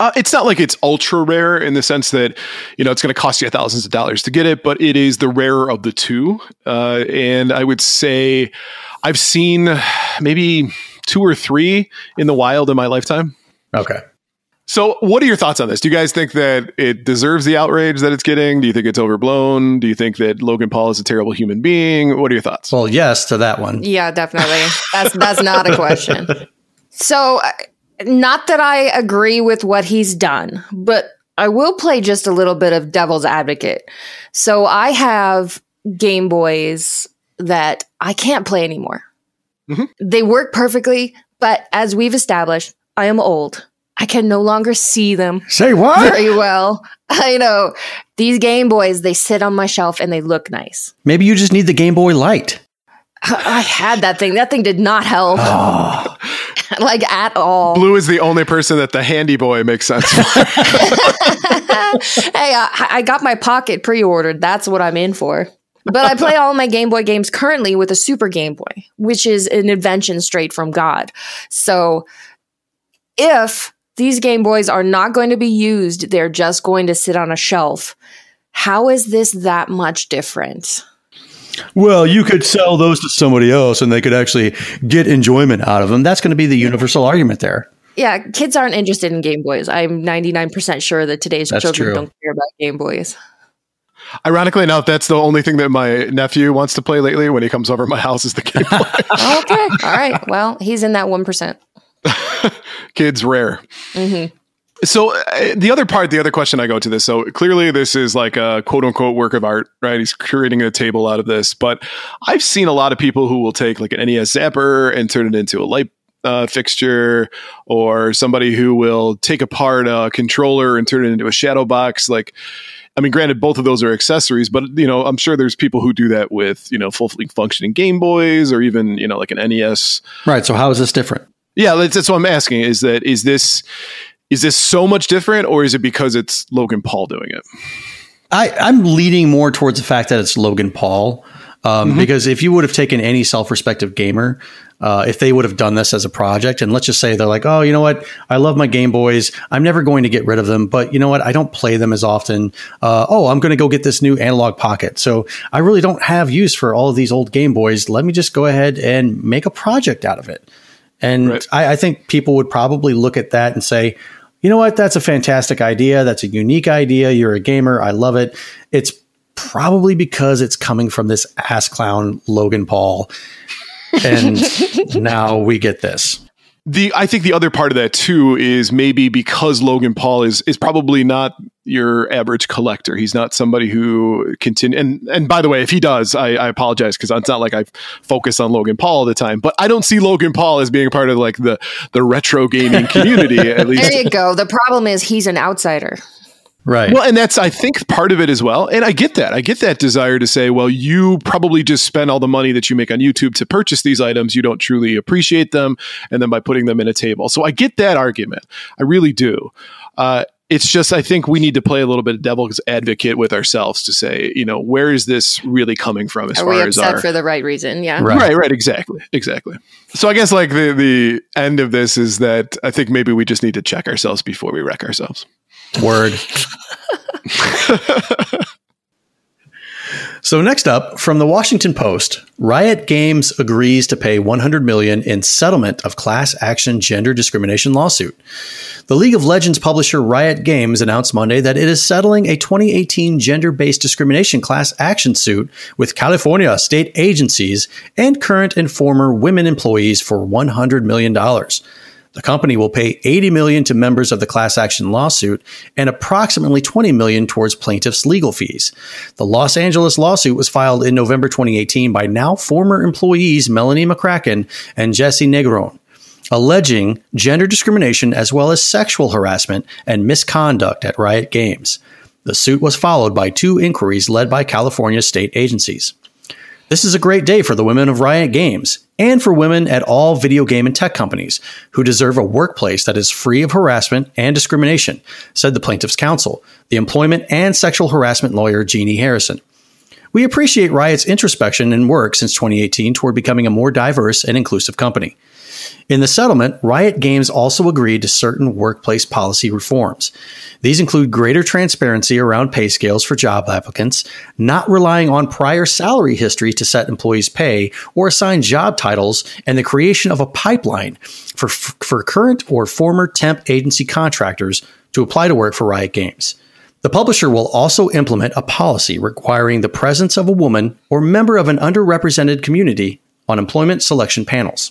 Uh, it's not like it's ultra rare in the sense that you know it's going to cost you thousands of dollars to get it, but it is the rarer of the two. Uh, and I would say I've seen maybe two or three in the wild in my lifetime. Okay. So, what are your thoughts on this? Do you guys think that it deserves the outrage that it's getting? Do you think it's overblown? Do you think that Logan Paul is a terrible human being? What are your thoughts? Well, yes to that one. Yeah, definitely. That's that's not a question. So, uh, not that I agree with what he's done, but I will play just a little bit of devil's advocate. So, I have Game Boys that I can't play anymore. Mm-hmm. They work perfectly, but as we've established, I am old. I can no longer see them. Say what? Very well. [LAUGHS] I know. These Game Boys, they sit on my shelf and they look nice. Maybe you just need the Game Boy Light. I had that thing. That thing did not help. Oh. [LAUGHS] like at all. Blue is the only person that the handy boy makes sense for. [LAUGHS] hey, uh, I, I got my pocket pre ordered. That's what I'm in for. But I play all my Game Boy games currently with a Super Game Boy, which is an invention straight from God. So if these Game Boys are not going to be used. They're just going to sit on a shelf. How is this that much different? Well, you could sell those to somebody else and they could actually get enjoyment out of them. That's going to be the universal argument there. Yeah, kids aren't interested in Game Boys. I'm 99% sure that today's that's children true. don't care about Game Boys. Ironically enough, that's the only thing that my nephew wants to play lately when he comes over my house is the Game Boy. [LAUGHS] okay. All right. Well, he's in that 1%. [LAUGHS] kids rare. Mm-hmm. So uh, the other part, the other question I go to this. So clearly, this is like a quote unquote work of art, right? He's creating a table out of this. But I've seen a lot of people who will take like an NES zapper and turn it into a light uh, fixture, or somebody who will take apart a controller and turn it into a shadow box. Like, I mean, granted, both of those are accessories, but you know, I'm sure there's people who do that with you know fully functioning Game Boys or even you know like an NES. Right. So how is this different? Yeah, that's, that's what I'm asking. Is that is this is this so much different, or is it because it's Logan Paul doing it? I, I'm leaning more towards the fact that it's Logan Paul. Um, mm-hmm. Because if you would have taken any self-respective gamer, uh, if they would have done this as a project, and let's just say they're like, oh, you know what, I love my Game Boys, I'm never going to get rid of them, but you know what, I don't play them as often. Uh, oh, I'm going to go get this new analog pocket, so I really don't have use for all of these old Game Boys. Let me just go ahead and make a project out of it. And right. I, I think people would probably look at that and say, you know what? That's a fantastic idea. That's a unique idea. You're a gamer. I love it. It's probably because it's coming from this ass clown, Logan Paul. And [LAUGHS] now we get this the I think the other part of that too is maybe because Logan Paul is is probably not your average collector. He's not somebody who continue and and by the way, if he does, I, I apologize because it's not like I focus on Logan Paul all the time. But I don't see Logan Paul as being a part of like the the retro gaming community. [LAUGHS] at least there you go. The problem is he's an outsider. Right. Well, and that's I think part of it as well. And I get that. I get that desire to say, well, you probably just spend all the money that you make on YouTube to purchase these items. You don't truly appreciate them, and then by putting them in a table. So I get that argument. I really do. Uh, it's just I think we need to play a little bit of devil's advocate with ourselves to say, you know, where is this really coming from? As Are far we upset as our, for the right reason? Yeah, right. right, right, exactly, exactly. So I guess like the the end of this is that I think maybe we just need to check ourselves before we wreck ourselves. Word. [LAUGHS] so next up, from the Washington Post, Riot Games agrees to pay 100 million in settlement of class action gender discrimination lawsuit. The League of Legends publisher Riot Games announced Monday that it is settling a 2018 gender-based discrimination class action suit with California state agencies and current and former women employees for 100 million dollars. The company will pay 80 million to members of the class action lawsuit and approximately 20 million towards plaintiffs' legal fees. The Los Angeles lawsuit was filed in November 2018 by now former employees Melanie McCracken and Jesse Negron, alleging gender discrimination as well as sexual harassment and misconduct at Riot Games. The suit was followed by two inquiries led by California state agencies. This is a great day for the women of Riot Games and for women at all video game and tech companies who deserve a workplace that is free of harassment and discrimination, said the plaintiff's counsel, the employment and sexual harassment lawyer Genie Harrison. We appreciate Riot's introspection and work since 2018 toward becoming a more diverse and inclusive company. In the settlement, Riot Games also agreed to certain workplace policy reforms. These include greater transparency around pay scales for job applicants, not relying on prior salary history to set employees' pay or assign job titles, and the creation of a pipeline for, for current or former temp agency contractors to apply to work for Riot Games. The publisher will also implement a policy requiring the presence of a woman or member of an underrepresented community on employment selection panels.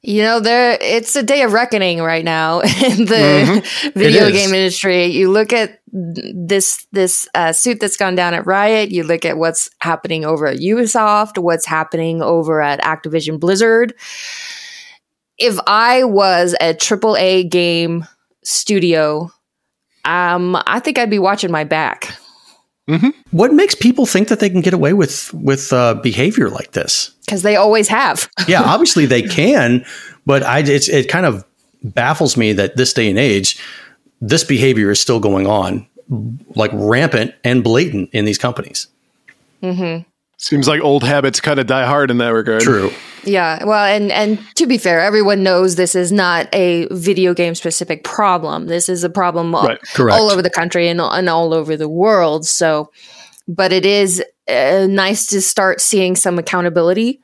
You know, there it's a day of reckoning right now [LAUGHS] in the mm-hmm. [LAUGHS] video game industry. You look at this this uh, suit that's gone down at Riot. You look at what's happening over at Ubisoft. What's happening over at Activision Blizzard. If I was a AAA game studio, um, I think I'd be watching my back. Mm-hmm. What makes people think that they can get away with with uh, behavior like this? Because they always have. [LAUGHS] yeah, obviously they can, but I it kind of baffles me that this day and age, this behavior is still going on, like rampant and blatant in these companies. Mm-hmm. Seems like old habits kind of die hard in that regard. True. Yeah, well, and and to be fair, everyone knows this is not a video game specific problem. This is a problem all, all over the country and, and all over the world. So, but it is uh, nice to start seeing some accountability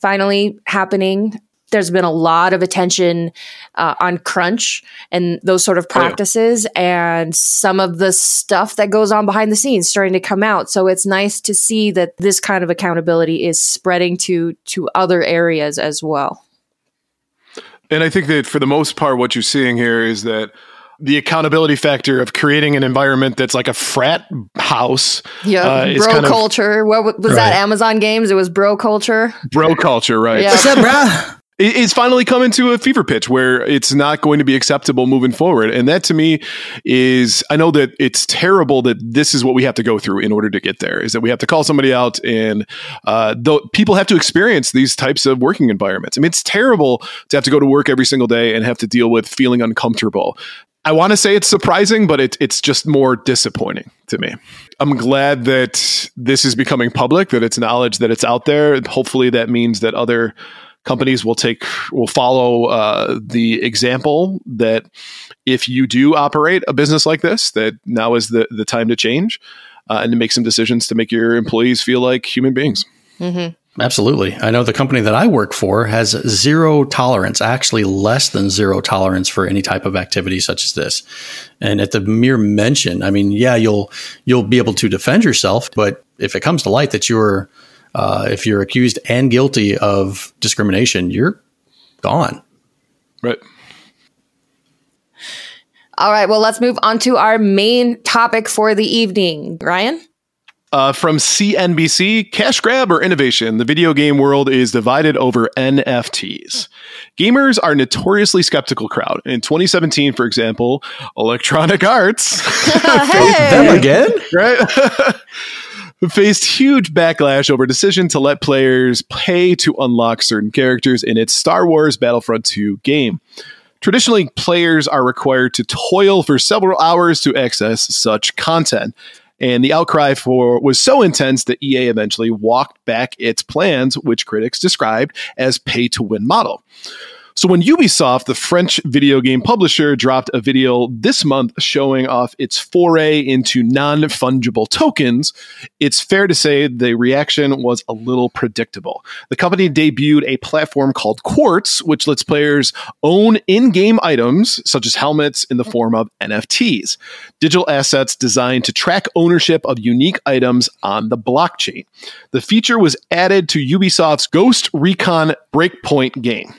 finally happening there's been a lot of attention uh, on crunch and those sort of practices oh, yeah. and some of the stuff that goes on behind the scenes starting to come out so it's nice to see that this kind of accountability is spreading to to other areas as well and i think that for the most part what you're seeing here is that the accountability factor of creating an environment that's like a frat house. Yeah, uh, bro kind culture. Of, what was right. that? Amazon Games. It was bro culture. Bro culture, right? Yeah. What's up, bro? It's finally coming to a fever pitch where it's not going to be acceptable moving forward. And that to me is, I know that it's terrible that this is what we have to go through in order to get there is that we have to call somebody out and uh, people have to experience these types of working environments. I mean, it's terrible to have to go to work every single day and have to deal with feeling uncomfortable. I want to say it's surprising, but it, it's just more disappointing to me. I'm glad that this is becoming public, that it's knowledge that it's out there. Hopefully, that means that other companies will take will follow uh, the example that if you do operate a business like this, that now is the the time to change uh, and to make some decisions to make your employees feel like human beings. Mm-hmm. Absolutely. I know the company that I work for has zero tolerance, actually less than zero tolerance for any type of activity such as this. And at the mere mention, I mean, yeah, you'll you'll be able to defend yourself, but if it comes to light that you're uh, if you're accused and guilty of discrimination, you're gone. Right. All right. Well, let's move on to our main topic for the evening. Ryan? Uh, from CNBC, cash grab or innovation? The video game world is divided over NFTs. Gamers are notoriously skeptical crowd. In 2017, for example, Electronic Arts [LAUGHS] hey. them again, right? [LAUGHS] faced huge backlash over decision to let players pay to unlock certain characters in its Star Wars Battlefront 2 game. Traditionally, players are required to toil for several hours to access such content. And the outcry for was so intense that EA eventually walked back its plans, which critics described as pay to win model. So when Ubisoft, the French video game publisher, dropped a video this month showing off its foray into non-fungible tokens, it's fair to say the reaction was a little predictable. The company debuted a platform called Quartz, which lets players own in-game items such as helmets in the form of NFTs, digital assets designed to track ownership of unique items on the blockchain. The feature was added to Ubisoft's Ghost Recon Breakpoint game.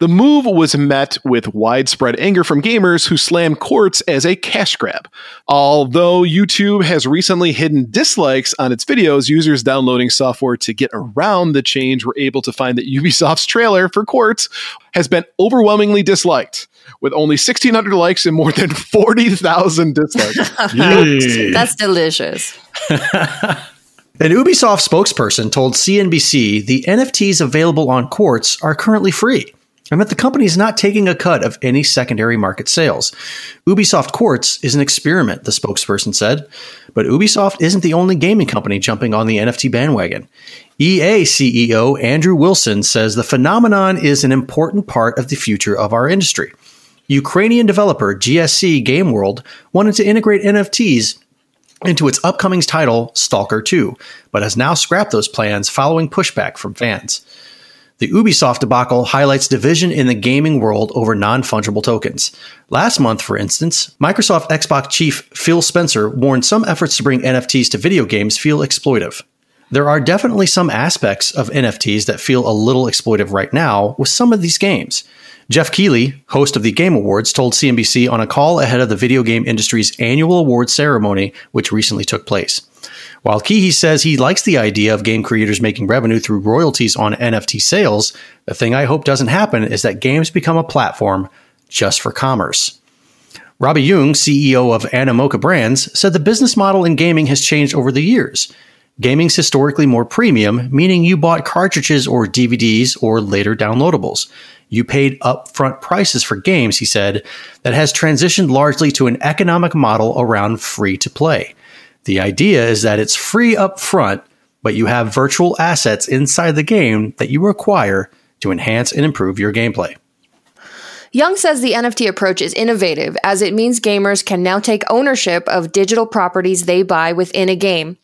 The move was met with widespread anger from gamers who slammed Quartz as a cash grab. Although YouTube has recently hidden dislikes on its videos, users downloading software to get around the change were able to find that Ubisoft's trailer for Quartz has been overwhelmingly disliked, with only 1,600 likes and more than 40,000 dislikes. [LAUGHS] That's delicious. [LAUGHS] An Ubisoft spokesperson told CNBC the NFTs available on Quartz are currently free and that the company is not taking a cut of any secondary market sales. Ubisoft Quartz is an experiment, the spokesperson said, but Ubisoft isn't the only gaming company jumping on the NFT bandwagon. EA CEO Andrew Wilson says the phenomenon is an important part of the future of our industry. Ukrainian developer GSC Game World wanted to integrate NFTs into its upcoming title, Stalker 2, but has now scrapped those plans following pushback from fans. The Ubisoft debacle highlights division in the gaming world over non fungible tokens. Last month, for instance, Microsoft Xbox chief Phil Spencer warned some efforts to bring NFTs to video games feel exploitive. There are definitely some aspects of NFTs that feel a little exploitive right now with some of these games. Geoff Keighley, host of the Game Awards, told CNBC on a call ahead of the video game industry's annual awards ceremony, which recently took place. While Keighley says he likes the idea of game creators making revenue through royalties on NFT sales, the thing I hope doesn't happen is that games become a platform just for commerce. Robby Yung, CEO of Animoca Brands, said the business model in gaming has changed over the years. Gaming's historically more premium, meaning you bought cartridges or DVDs or later downloadables. You paid upfront prices for games, he said, that has transitioned largely to an economic model around free to play. The idea is that it's free up front, but you have virtual assets inside the game that you acquire to enhance and improve your gameplay. Yung says the NFT approach is innovative as it means gamers can now take ownership of digital properties they buy within a game.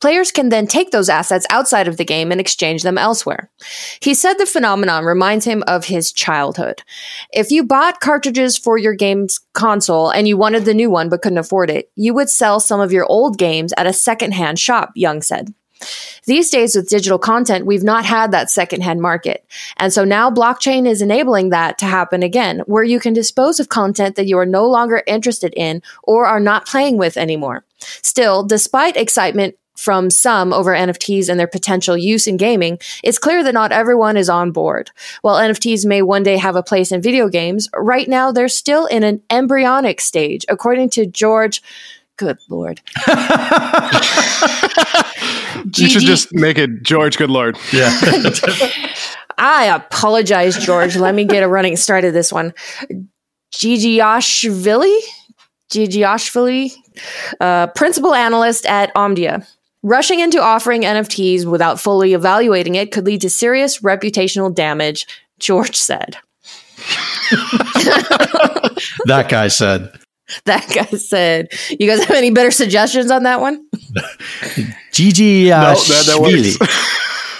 Players can then take those assets outside of the game and exchange them elsewhere. He said the phenomenon reminds him of his childhood. If you bought cartridges for your game's console and you wanted the new one but couldn't afford it, you would sell some of your old games at a secondhand shop, Yung said. These days with digital content, we've not had that secondhand market. And so now blockchain is enabling that to happen again, where you can dispose of content that you are no longer interested in or are not playing with anymore. Still, despite excitement from some over NFTs and their potential use in gaming, it's clear that not everyone is on board. While NFTs may one day have a place in video games, right now they're still in an embryonic stage, according to George. Good lord. [LAUGHS] you should just make it George. Good lord. Yeah. [LAUGHS] I apologize, George. Let me get a running start of this one. Gigiashvili? Gigiashvili? Uh, principal analyst at Omdia. Rushing into offering NFTs without fully evaluating it could lead to serious reputational damage, George said. that guy said. [LAUGHS] That guy said. You guys have any better suggestions on that one? [LAUGHS] Gigi uh, No, that-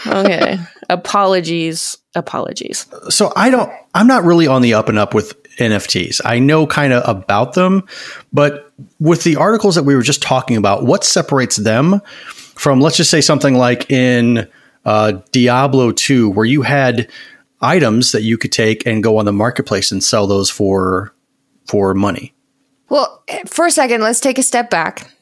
that Okay. apologies. Apologies. so I don't I'm not really on the up and up with NFTs. I know kind of about them, but with the articles that we were just talking about, what separates them from let's just say something like in uh, Diablo 2 where you had items that you could take and go on the marketplace and sell those for for money. Well, for a second, let's take a step back.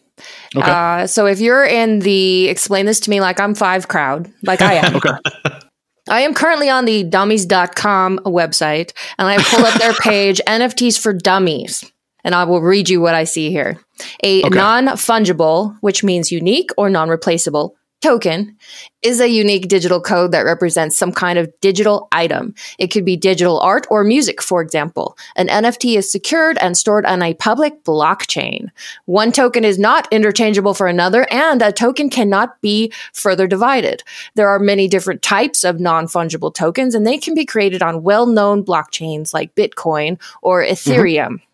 Okay. Uh, so if you're in the explain this to me like I'm five crowd, like I am. [LAUGHS] Okay. [LAUGHS] I am currently on the dummies.com website and I pull up their [LAUGHS] page NFTs for dummies. And I will read you what I see here. A Okay. non fungible, which means unique or non replaceable, token is a unique digital code that represents some kind of digital item. It could be digital art or music, for example. An NFT is secured and stored on a public blockchain. One token is not interchangeable for another, and a token cannot be further divided. There are many different types of non fungible tokens, and they can be created on well known blockchains like Bitcoin or Ethereum. Mm-hmm.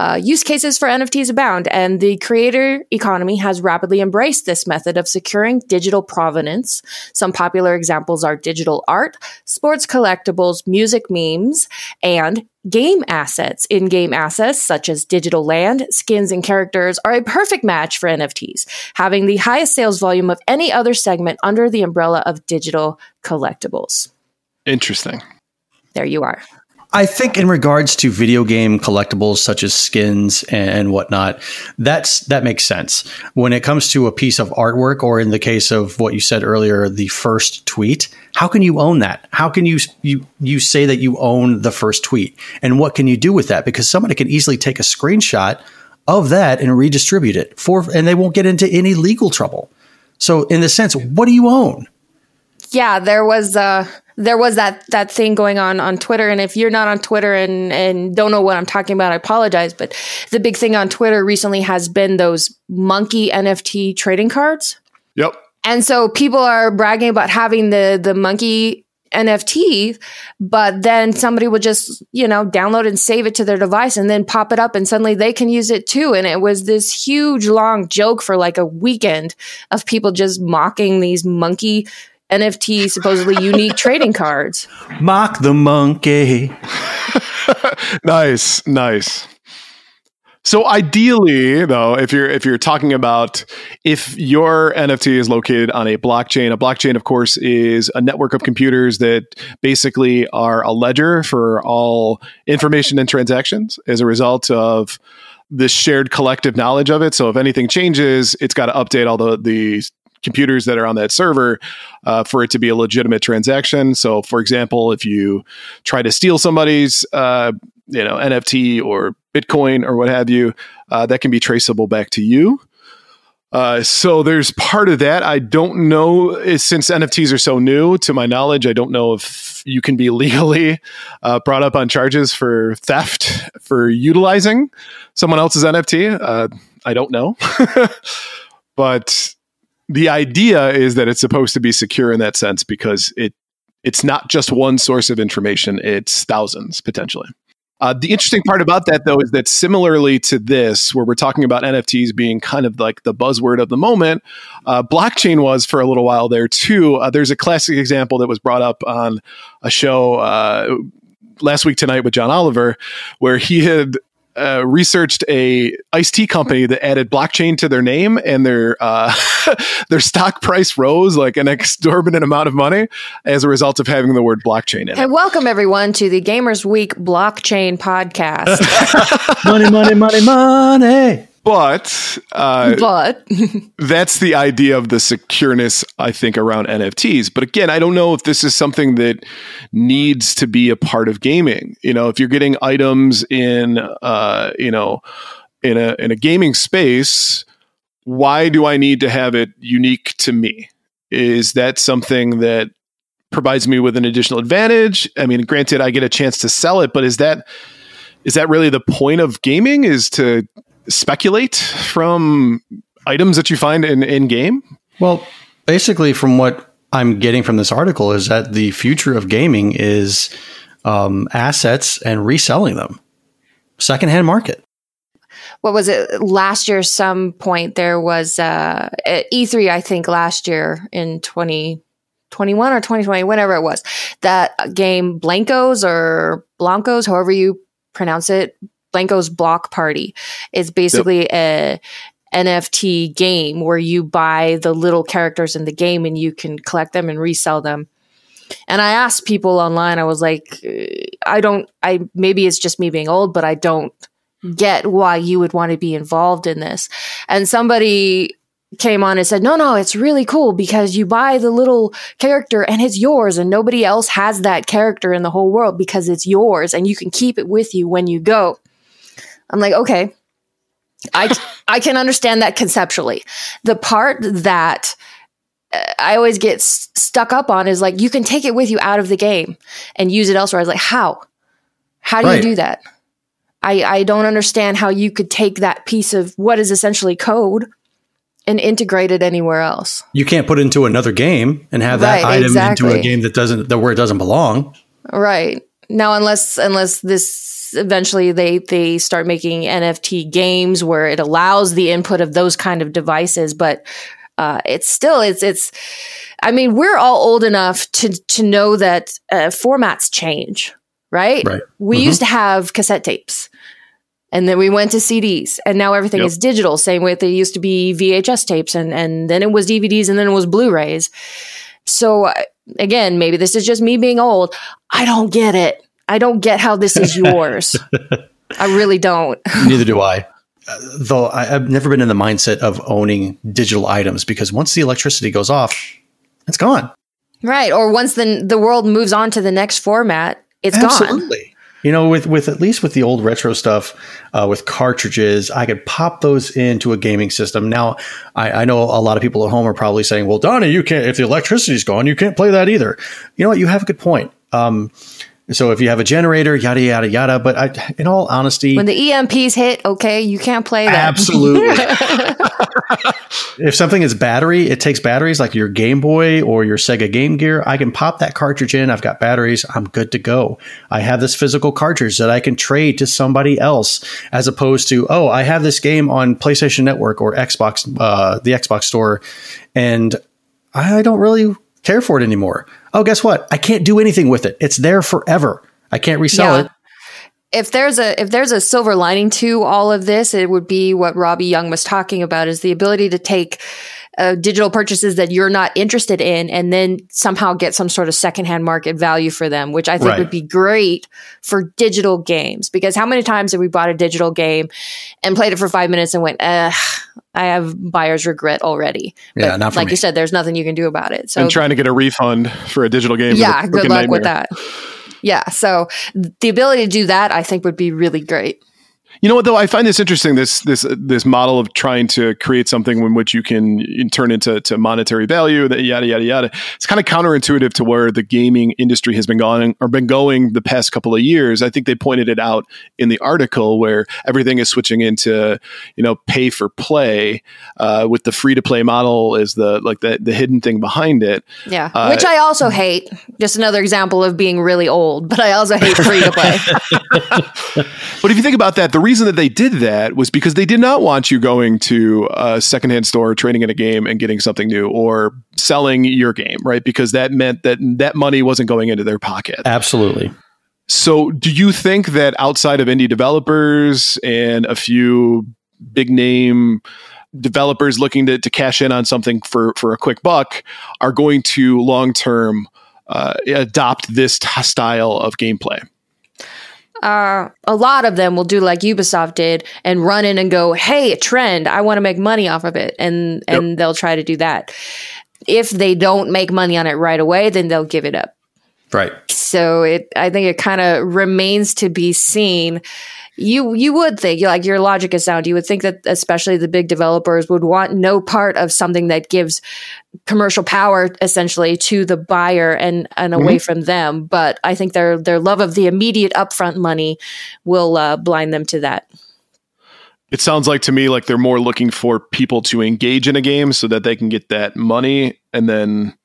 Uh, use cases for NFTs abound, and the creator economy has rapidly embraced this method of securing digital provenance. Some popular examples are digital art, sports collectibles, music memes, and game assets. In game assets, such as digital land, skins, and characters, are a perfect match for NFTs, having the highest sales volume of any other segment under the umbrella of digital collectibles. Interesting. There you are. I think in regards to video game collectibles such as skins and, whatnot, that's that makes sense. When it comes to a piece of artwork, or in the case of what you said earlier, the first tweet, how can you own that? How can you you you say that you own the first tweet? And what can you do with that? Because somebody can easily take a screenshot of that and redistribute it for, and they won't get into any legal trouble. So, in the sense, what do you own? Yeah, there was uh there was that that thing going on on Twitter and if you're not on Twitter and and don't know what I'm talking about, I apologize, but the big thing on Twitter recently has been those monkey NFT trading cards. Yep. And so people are bragging about having the the monkey NFT, but then somebody will just, you know, download and save it to their device and then pop it up and suddenly they can use it too. And it was this huge long joke for like a weekend of people just mocking these monkey NFT supposedly unique trading cards. Mock the monkey. [LAUGHS] nice, nice. So ideally, though, if you're if you're talking about if your NFT is located on a blockchain, a blockchain, of course, is a network of computers that basically are a ledger for all information and transactions as a result of this shared collective knowledge of it. So if anything changes, it's got to update all the the computers that are on that server uh, for it to be a legitimate transaction. So, for example, if you try to steal somebody's uh, you know NFT or Bitcoin or what have you, uh, that can be traceable back to you. Uh, so there's part of that. I don't know eh, since NFTs are so new. To my knowledge, I don't know if you can be [LAUGHS] legally uh, brought up on charges for theft for utilizing someone else's NFT. Uh, I don't know, [LAUGHS] but the idea is that it's supposed to be secure in that sense because it it's not just one source of information; it's thousands potentially. Uh, the interesting part about that, though, is that similarly to this, where we're talking about NFTs being kind of like the buzzword of the moment, uh, blockchain was for a little while there too. Uh, there's a classic example that was brought up on a show uh, last week tonight with John Oliver, where he had uh, researched a iced tea company that added blockchain to their name, and their uh, [LAUGHS] their stock price rose like an exorbitant amount of money as a result of having the word blockchain in it. And welcome everyone to the Gamers Week Blockchain Podcast. [LAUGHS] money, money, money, money. But uh, but [LAUGHS] that's the idea of the secureness, I think, around NFTs. But again, I don't know if this is something that needs to be a part of gaming. You know, if you're getting items in, uh, you know, in a in a gaming space, why do I need to have it unique to me? Is that something that provides me with an additional advantage? I mean, granted, I get a chance to sell it, but is that is that really the point of gaming? Is to speculate from items that you find in in game? Well, basically, from what I'm getting from this article, is that the future of gaming is um, assets and reselling them, secondhand market. What was it last year? Some point there was uh, E3, I think, last year in 2021 or 2020, whenever it was, that game Blankos or Blankos, however you pronounce it, Blankos Block Party is basically yep. a NFT game where you buy the little characters in the game and you can collect them and resell them. And I asked people online, I was like, uh, I don't, I maybe it's just me being old, but I don't get why you would want to be involved in this. And somebody came on and said, no, no, it's really cool because you buy the little character and it's yours and nobody else has that character in the whole world because it's yours and you can keep it with you when you go. I'm like, okay, I I can understand that conceptually. The part that uh, I always get s- stuck up on is like you can take it with you out of the game and use it elsewhere. I was like, how? How do right. you do that? I I don't understand how you could take that piece of what is essentially code and integrate it anywhere else. You can't put it into another game and have that right, item exactly. into a game that doesn't that where it doesn't belong. Right. Now unless unless this eventually they they start making NFT games where it allows the input of those kind of devices, but uh, it's still it's it's. I mean, we're all old enough to to know that uh, formats change, right? Right. We mm-hmm. used to have cassette tapes. And then we went to CDs, and now everything yep. is digital. Same way they used to be VHS tapes, and and then it was DVDs, and then it was Blu-rays. So uh, again, maybe this is just me being old. I don't get it. I don't get how this is yours. [LAUGHS] I really don't. Neither do I. Uh, though I, have never been in the mindset of owning digital items because once the electricity goes off, it's gone. Right. Or once the the world moves on to the next format, it's Absolutely. Gone. Absolutely. You know, with with at least with the old retro stuff, uh, with cartridges, I could pop those into a gaming system. Now, I, I, know a lot of people at home are probably saying, "Well, Donnie, you can't. If the electricity's gone, you can't play that either." You know what? You have a good point. Um, so if you have a generator, yada yada yada. But I, in all honesty, when the EMPs hit, okay, you can't play that. Absolutely. [LAUGHS] [LAUGHS] if something is battery, it takes batteries like your Game Boy or your Sega Game Gear. I can pop that cartridge in. I've got batteries. I'm good to go. I have this physical cartridge that I can trade to somebody else, as opposed to oh, I have this game on PlayStation Network or Xbox, uh, the Xbox Store, and I don't really care for it anymore. Oh, guess what? I can't do anything with it. It's there forever. I can't resell yeah. it. If there's a if there's a silver lining to all of this, it would be what Robby Yung was talking about is the ability to take uh, digital purchases that you're not interested in and then somehow get some sort of secondhand market value for them, which I think right. would be great for digital games. Because how many times have we bought a digital game and played it for five minutes and went, I have buyer's regret already. But yeah, not like me. you said, there's nothing you can do about it. So and trying to get a refund for a digital game. Yeah, good luck nightmare. with that. Yeah. So the ability to do that, I think, would be really great. You know what though? I find this interesting. This this this model of trying to create something in which you can turn into to monetary value. That yada yada yada. It's kind of counterintuitive to where the gaming industry has been going or been going the past couple of years. I think they pointed it out in the article where everything is switching into you know pay for play uh, with the free to play model is the like the the hidden thing behind it. Yeah, uh, which I also hate. Just another example of being really old, but I also hate free to play. [LAUGHS] but if you think about that, the reason that they did that was because they did not want you going to a secondhand store, trading in a game and getting something new or selling your game, right? Because that meant that that money wasn't going into their pocket. Absolutely. So, do you think that outside of indie developers and a few big name developers looking to, to cash in on something for, for a quick buck are going to long term uh, adopt this t- style of gameplay? Uh, a lot of them will do like Ubisoft did and run in and go, "Hey, a trend! I want to make money off of it," and yep. and they'll try to do that. If they don't make money on it right away, then they'll give it up. Right. So it, I think it kind of remains to be seen you you would think like your logic is sound. You would think that especially the big developers would want no part of something that gives commercial power essentially to the buyer and and away mm-hmm. from them. But I think their their love of the immediate upfront money will uh, blind them to that. It sounds like to me like they're more looking for people to engage in a game so that they can get that money and then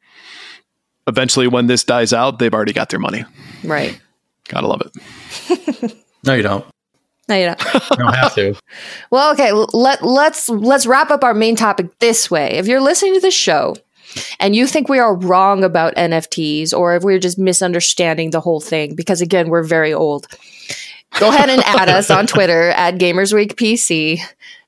eventually when this dies out, they've already got their money. Right. Gotta love it. [LAUGHS] no, you don't. No, you don't. [LAUGHS] you don't have to. [LAUGHS] well, okay. Let let's let's wrap up our main topic this way. If you're listening to the show and you think we are wrong about NFTs, or if we're just misunderstanding the whole thing, because again, we're very old, go ahead and add us on Twitter [LAUGHS] at GamersWeekPC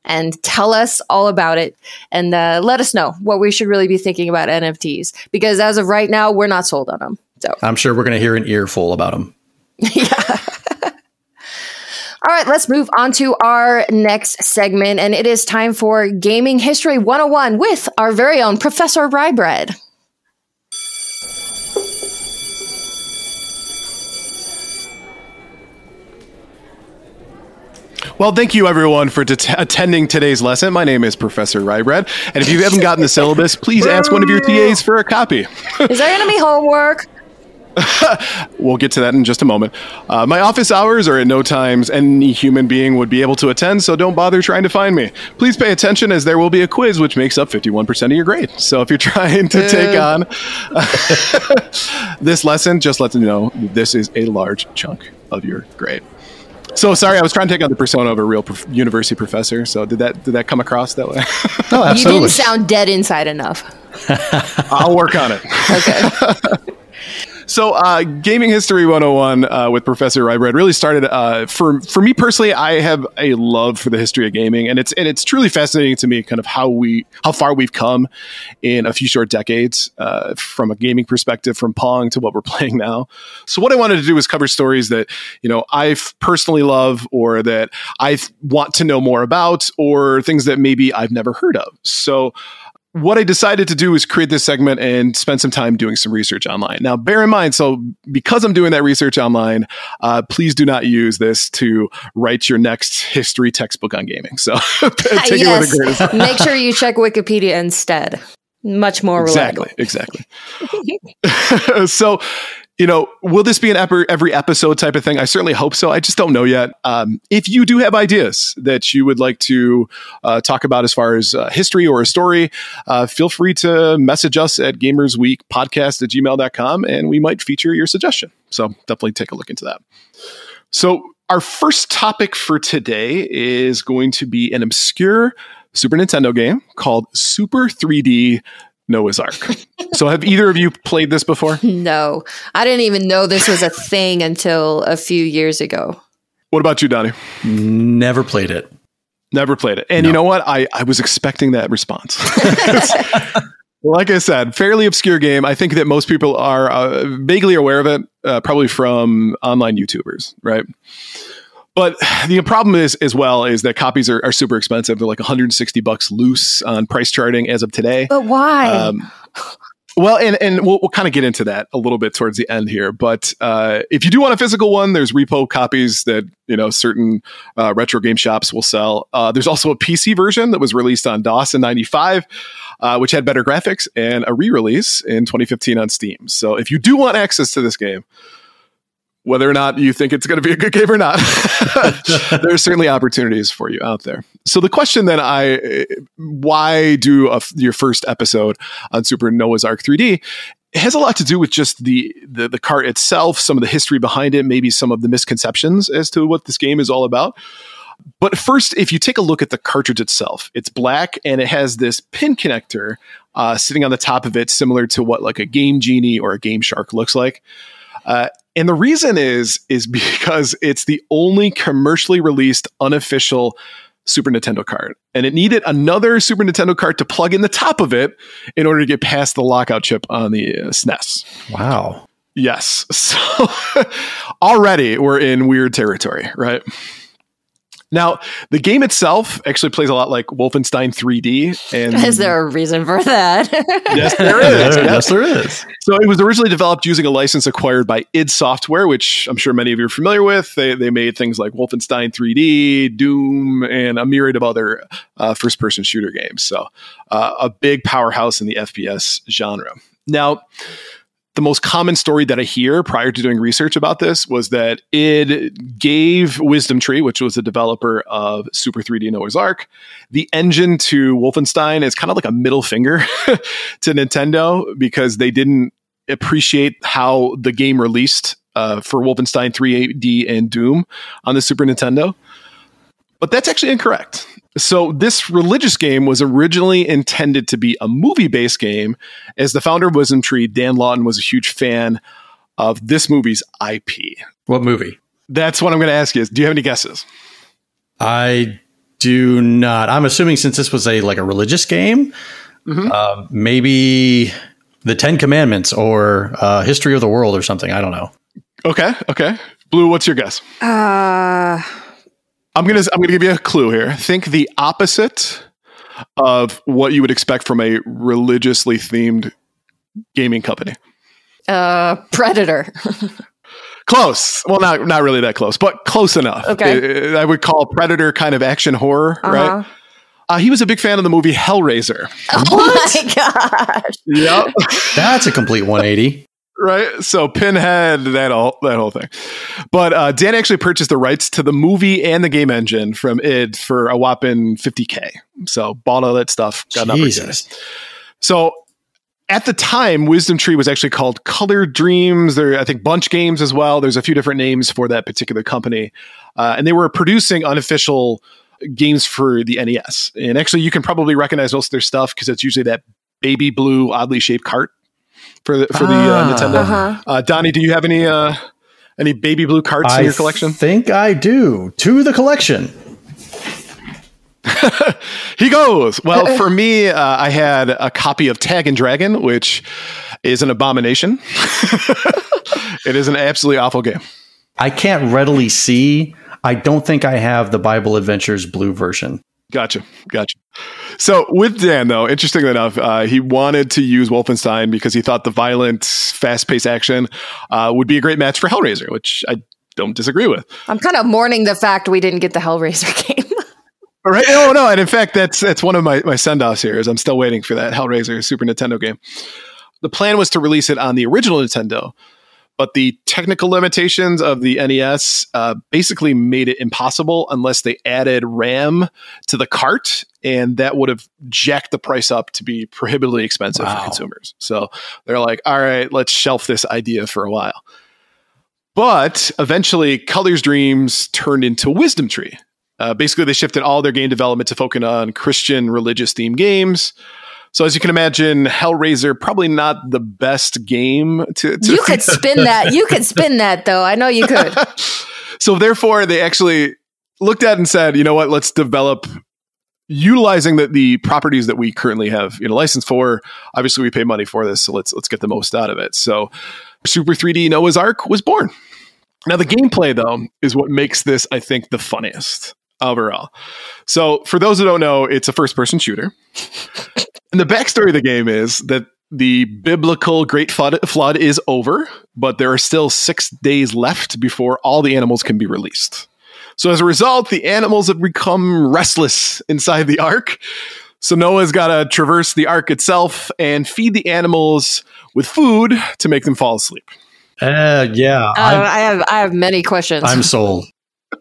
and tell us all about it and uh, let us know what we should really be thinking about NFTs. Because as of right now, we're not sold on them. So I'm sure we're going to hear an earful about them. yeah. All right, let's move on to our next segment, and it is time for Gaming History 101 with our very own Professor Ryebread. Well, thank you everyone for attending today's lesson. My name is Professor Ryebread, and if you haven't gotten the syllabus, please ask one of your TAs for a copy. is there going to be homework? [LAUGHS] we'll get to that in just a moment. Uh, my office hours are at no times any human being would be able to attend, so don't bother trying to find me. Please pay attention as there will be a quiz which makes up 51% of your grade. So if you're [LAUGHS] trying to take on [LAUGHS] this lesson, just let them know this is a large chunk of your grade. So sorry, I was trying to take on the persona of a real prof- university professor. So did that did that come across that way? oh, absolutely. You didn't sound dead inside enough. I'll work on it. Okay. So, uh, Gaming History 101 uh, with Professor Ryebread really started uh, for for me personally. I have a love for the history of gaming, and it's and it's truly fascinating to me, kind of how we how far we've come in a few short decades uh, from a gaming perspective, from Pong to what we're [LAUGHS] playing now. So, what I wanted to do was cover stories that you know I personally love, or that I want to know more about, or things that maybe I've never heard of. So what I decided to do is create this segment and spend some time doing some research online. Now, bear in mind, so because I'm doing that research online, uh, please do not use this to write your next history textbook on gaming. So [LAUGHS] [LAUGHS] take yes. it with a grain Make sure you check Wikipedia instead. Much more reliable. Exactly. Exactly. [LAUGHS] so you know, will this be an every episode type of thing? I certainly hope so. I just don't know yet. Um, if you do have ideas that you would like to uh, talk about as far as uh, history or a story, uh, feel free to message us at gamersweekpodcast at gmail.com and we might feature your suggestion. So definitely take a look into that. So, our first topic for today is going to be an obscure Super Nintendo game called Super 3D Noah's Ark. so, have either of you played this before? [LAUGHS] No, I didn't even know this was a thing until a few years ago. What about you, Donnie? Never played it. Never played it. And no. you know what? I, I was expecting that response. [LAUGHS] like I said, fairly obscure game. I think that most people are uh, vaguely aware of it, uh, probably from online YouTubers, right? But [SIGHS] the problem is as well is that copies are, are super expensive. They're like 160 bucks loose on price charting as of today. But why? Um, well, and and we'll, we'll kind of get into that a little bit towards the end here. But uh, if you do want a physical one, there's repo copies that you know certain uh, retro game shops will sell. Uh, there's also a PC version that was released on DOS in '95, uh, which had better graphics, and a re-release in 2015 on Steam. So if you do want access to this game, whether or not you think it's going to be a good game or not. [LAUGHS] [LAUGHS] there are certainly opportunities for you out there. So the question then I why do a, your first episode on Super Noah's Ark 3D it has a lot to do with just the, the the cart itself, some of the history behind it, maybe some of the misconceptions as to what this game is all about. But first, if you take a look at the cartridge itself, it's black and it has this pin connector uh, sitting on the top of it, similar to what like a Game Genie or a Game Shark looks like. Uh, and the reason is is because it's the only commercially released unofficial Super Nintendo card. And it needed another Super Nintendo card to plug in the top of it in order to get past the lockout chip on the uh, SNES. Wow. Yes. [LAUGHS] So already we're in weird territory, right? Now, the game itself actually plays a lot like Wolfenstein 3D. And [LAUGHS] is there a reason for that? [LAUGHS] yes, there is. yes, there is. So it was originally developed using a license acquired by id Software, which I'm sure many of you are familiar with. They, they made things like Wolfenstein 3D, Doom, and a myriad of other uh, first person shooter games. So uh, a big powerhouse in the FPS genre. Now, the most common story that I hear prior to doing research about this was that it gave Wisdom Tree, which was the developer of Super 3D Noah's Ark, the engine to Wolfenstein is kind of like a middle finger [LAUGHS] to Nintendo because they didn't appreciate how the game released uh, for Wolfenstein 3D and Doom on the Super Nintendo. But that's actually incorrect. So, this religious game was originally intended to be a movie based game, as the founder of Wisdom Tree, Dan Lawton, was a huge fan of this movie's IP. What movie? That's what I'm going to ask you. Is, do you have any guesses? I do not. I'm assuming since this was a like a religious game, mm-hmm. uh, maybe the Ten Commandments or uh, History of the World or something. I don't know. Okay. Okay. Blue, what's your guess? Uh I'm gonna I'm gonna give you a clue here. Think the opposite of what you would expect from a religiously themed gaming company. Uh, Predator. [LAUGHS] close. Well, not not really that close, but close enough. Okay. I, I would call Predator kind of action horror, uh-huh. right? Uh, he was a big fan of the movie Hellraiser. Oh what? my god! Yep, that's a complete 180 right? So Pinhead, that all that whole thing. But uh, Dan actually purchased the rights to the movie and the game engine from id for a whopping 50k. So bought all that stuff. Got Jesus. So at the time, Wisdom Tree was actually called Color Dreams. There, I think, Bunch Games as well. There's a few different names for that particular company, uh, and they were producing unofficial games for the NES. And actually, you can probably recognize most of their stuff because it's usually that baby blue, oddly shaped cart for the for the uh, ah. Nintendo. Uh-huh. Uh, Donnie, do you have any uh, any baby blue carts I in your collection? think I do. To the collection. [LAUGHS] he goes. Well, for me, uh, I had a copy of Tagin' Dragon, which is an abomination. [LAUGHS] it is an absolutely awful game. I can't readily see. I don't think I have the Bible Adventures blue version. Gotcha. Gotcha. So with Dan, though, interestingly enough, uh, he wanted to use Wolfenstein because he thought the violent, fast-paced action uh, would be a great match for Hellraiser, which I don't disagree with. I'm kind of mourning the fact we didn't get the Hellraiser [LAUGHS] game. right? Oh no, and in fact, that's that's one of my my send-offs here. Is I'm still waiting for that Hellraiser Super Nintendo game. The plan was to release it on the original Nintendo, but the technical limitations of the NES uh, basically made it impossible unless they added RAM to the cart, and that would have jacked the price up to be prohibitively expensive Wow. for consumers. So they're like, "All right, let's shelf this idea for a while." But eventually, Color's Dreams turned into Wisdom Tree. Uh, basically, they shifted all their game development to focus on Christian religious themed games. So, as you can imagine, Hellraiser probably not the best game to. to you [LAUGHS] could spin that. You could spin that, though. I know you could. [LAUGHS] so, therefore, they actually looked at and said, "You know what? Let's develop." Utilizing the, the properties that we currently have you know license for, obviously we pay money for this, so let's let's get the most out of it. So, Super 3D Noah's Ark was born. Now, the gameplay, though, is what makes this, I think, the funniest overall. So, for those who don't know, it's a first person shooter. And the backstory of the game is that the biblical Great Flood, flood is over, but there are still six days left before all the animals can be released. So, as a result, the animals have become restless inside the ark. So, Noah's got to traverse the ark itself and feed the animals with food to make them fall asleep. Uh, yeah, Uh, I'm, I have I have many questions. I'm sold. [LAUGHS]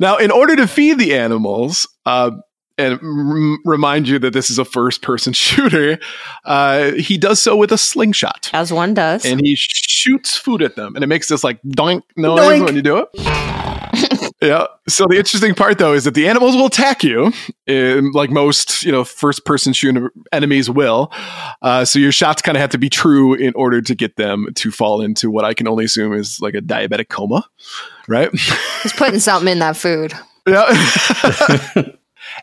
Now, in order to feed the animals, uh, and r- remind you that this is a first person [LAUGHS] shooter, uh, he does so with a slingshot. as one does. And he shoots food at them, and it makes this like doink noise Doink. when you do it. [LAUGHS] yeah. So the interesting part, though, is that the animals will attack you, um, like most you know first person shooter enemies will. Uh, so your shots kind of have to be true in order to get them to fall into what I can only assume is like a diabetic coma, right? He's putting something in that food. [LAUGHS] Yeah.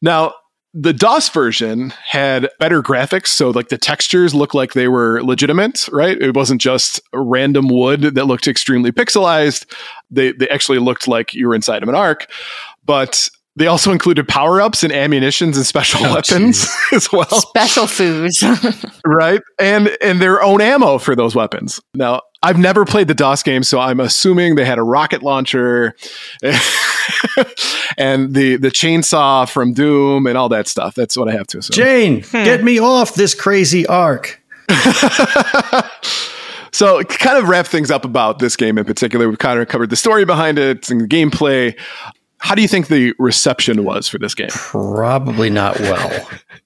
Now, the DOS version had better graphics, so like the textures looked like they were legitimate, right? It wasn't just random wood that looked extremely pixelized. They they actually looked like you were inside of an ark, but they also included power ups and ammunitions and special Oh, weapons [LAUGHS] as well. Special foods. [LAUGHS] right? And and their own ammo for those weapons. Now i've never played the dos game so i'm assuming they had a rocket launcher [LAUGHS] and the the chainsaw from doom and all that stuff. That's what i have to assume. Jane, hmm. get me off this crazy ark. so kind of wrap things up about this game in particular. We've kind of covered the story behind it and the gameplay how do you think the reception was for this game Probably not well.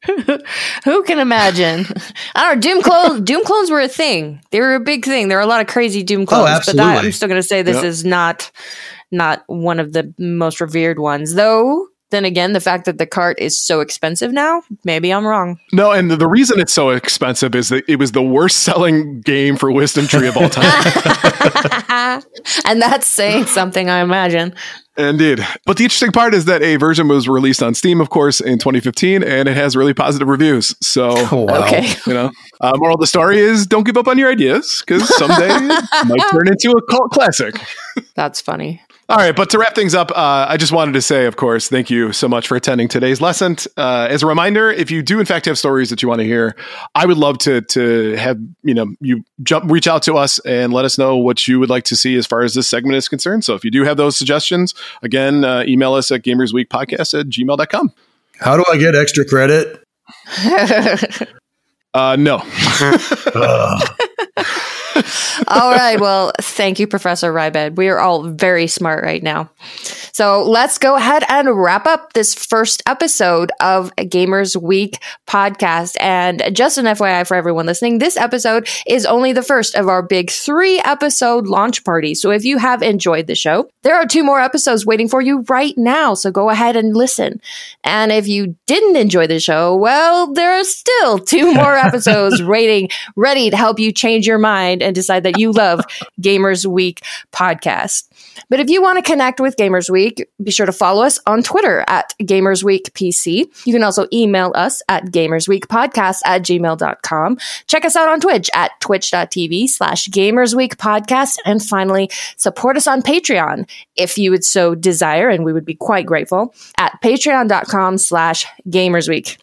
[LAUGHS] Who can imagine? I don't know. Doom clones. Doom clones were a thing. They were a big thing. There were a lot of crazy Doom oh, clones. But that. I'm still going to say this Yeah. is not not one of the most revered ones. Though, then again, the fact that the cart is so expensive now, maybe I'm wrong. no and the, the reason it's so expensive is that it was the worst selling game for wisdom tree of all time [LAUGHS] and that's saying something, I imagine. Indeed. But the interesting part is that a version was released on Steam, of course, in 2015, and it has really positive reviews. So, Oh, [LAUGHS] wow. Okay. you know, uh, moral of the story is don't give up on your ideas because someday [LAUGHS] it might turn into a cult classic. That's funny. All right, but to wrap things up, uh, I just wanted to say, of course, thank you so much for attending today's lesson. Uh, as a reminder, if you do in fact have stories that you want to hear, I would love to to have you know you jump reach out to us and let us know what you would like to see as far as this segment is concerned. So if you do have those suggestions, again, uh, email us at gamersweekpodcast at gmail.com. How do I get extra credit? [LAUGHS] Uh, no. [LAUGHS] [LAUGHS] [LAUGHS] All right. Well, thank you, Professor Ryebread. We are all very smart right now. So let's go ahead and wrap up this first episode of Gamers Week podcast. And just an FYI for everyone listening, this episode is only the first of our big three episode launch party. So if you have enjoyed the show, there are two more episodes waiting for you right now. So go ahead and listen. And if you didn't enjoy the show, well, there are still two more [LAUGHS] episodes waiting, ready to help you change your mind and decide that you love Gamers Week podcast. But if you want to connect with Gamers Week, be sure to follow us on Twitter at Gamers Week PC. You can also email us at gamersweekpodcast at gmail.com. Check us out on Twitch at twitch.tv slash gamersweekpodcast. And finally, support us on Patreon if you would so desire, and we would be quite grateful at patreon.com slash gamersweek.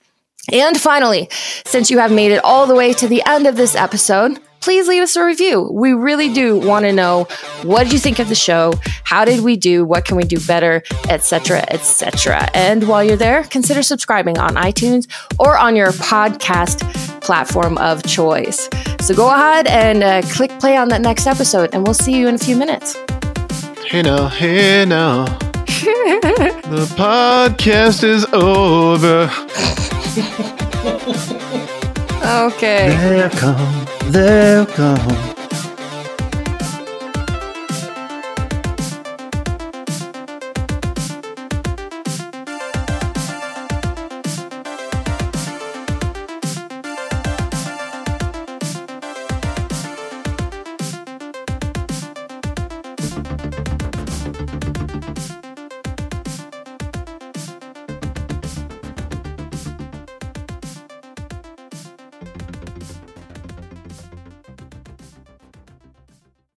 And finally, since you have made it all the way to the end of this episode, please leave us a review. We really do want to know what did you think of the show? How did we do? What can we do better? Etc. Etc. And while you're there, consider subscribing on iTunes or on your podcast platform of choice. So go ahead and uh, click play on that next episode, and we'll see you in a few minutes. Hey now, hey now. [LAUGHS] the podcast is over. [LAUGHS] Okay. There come, there come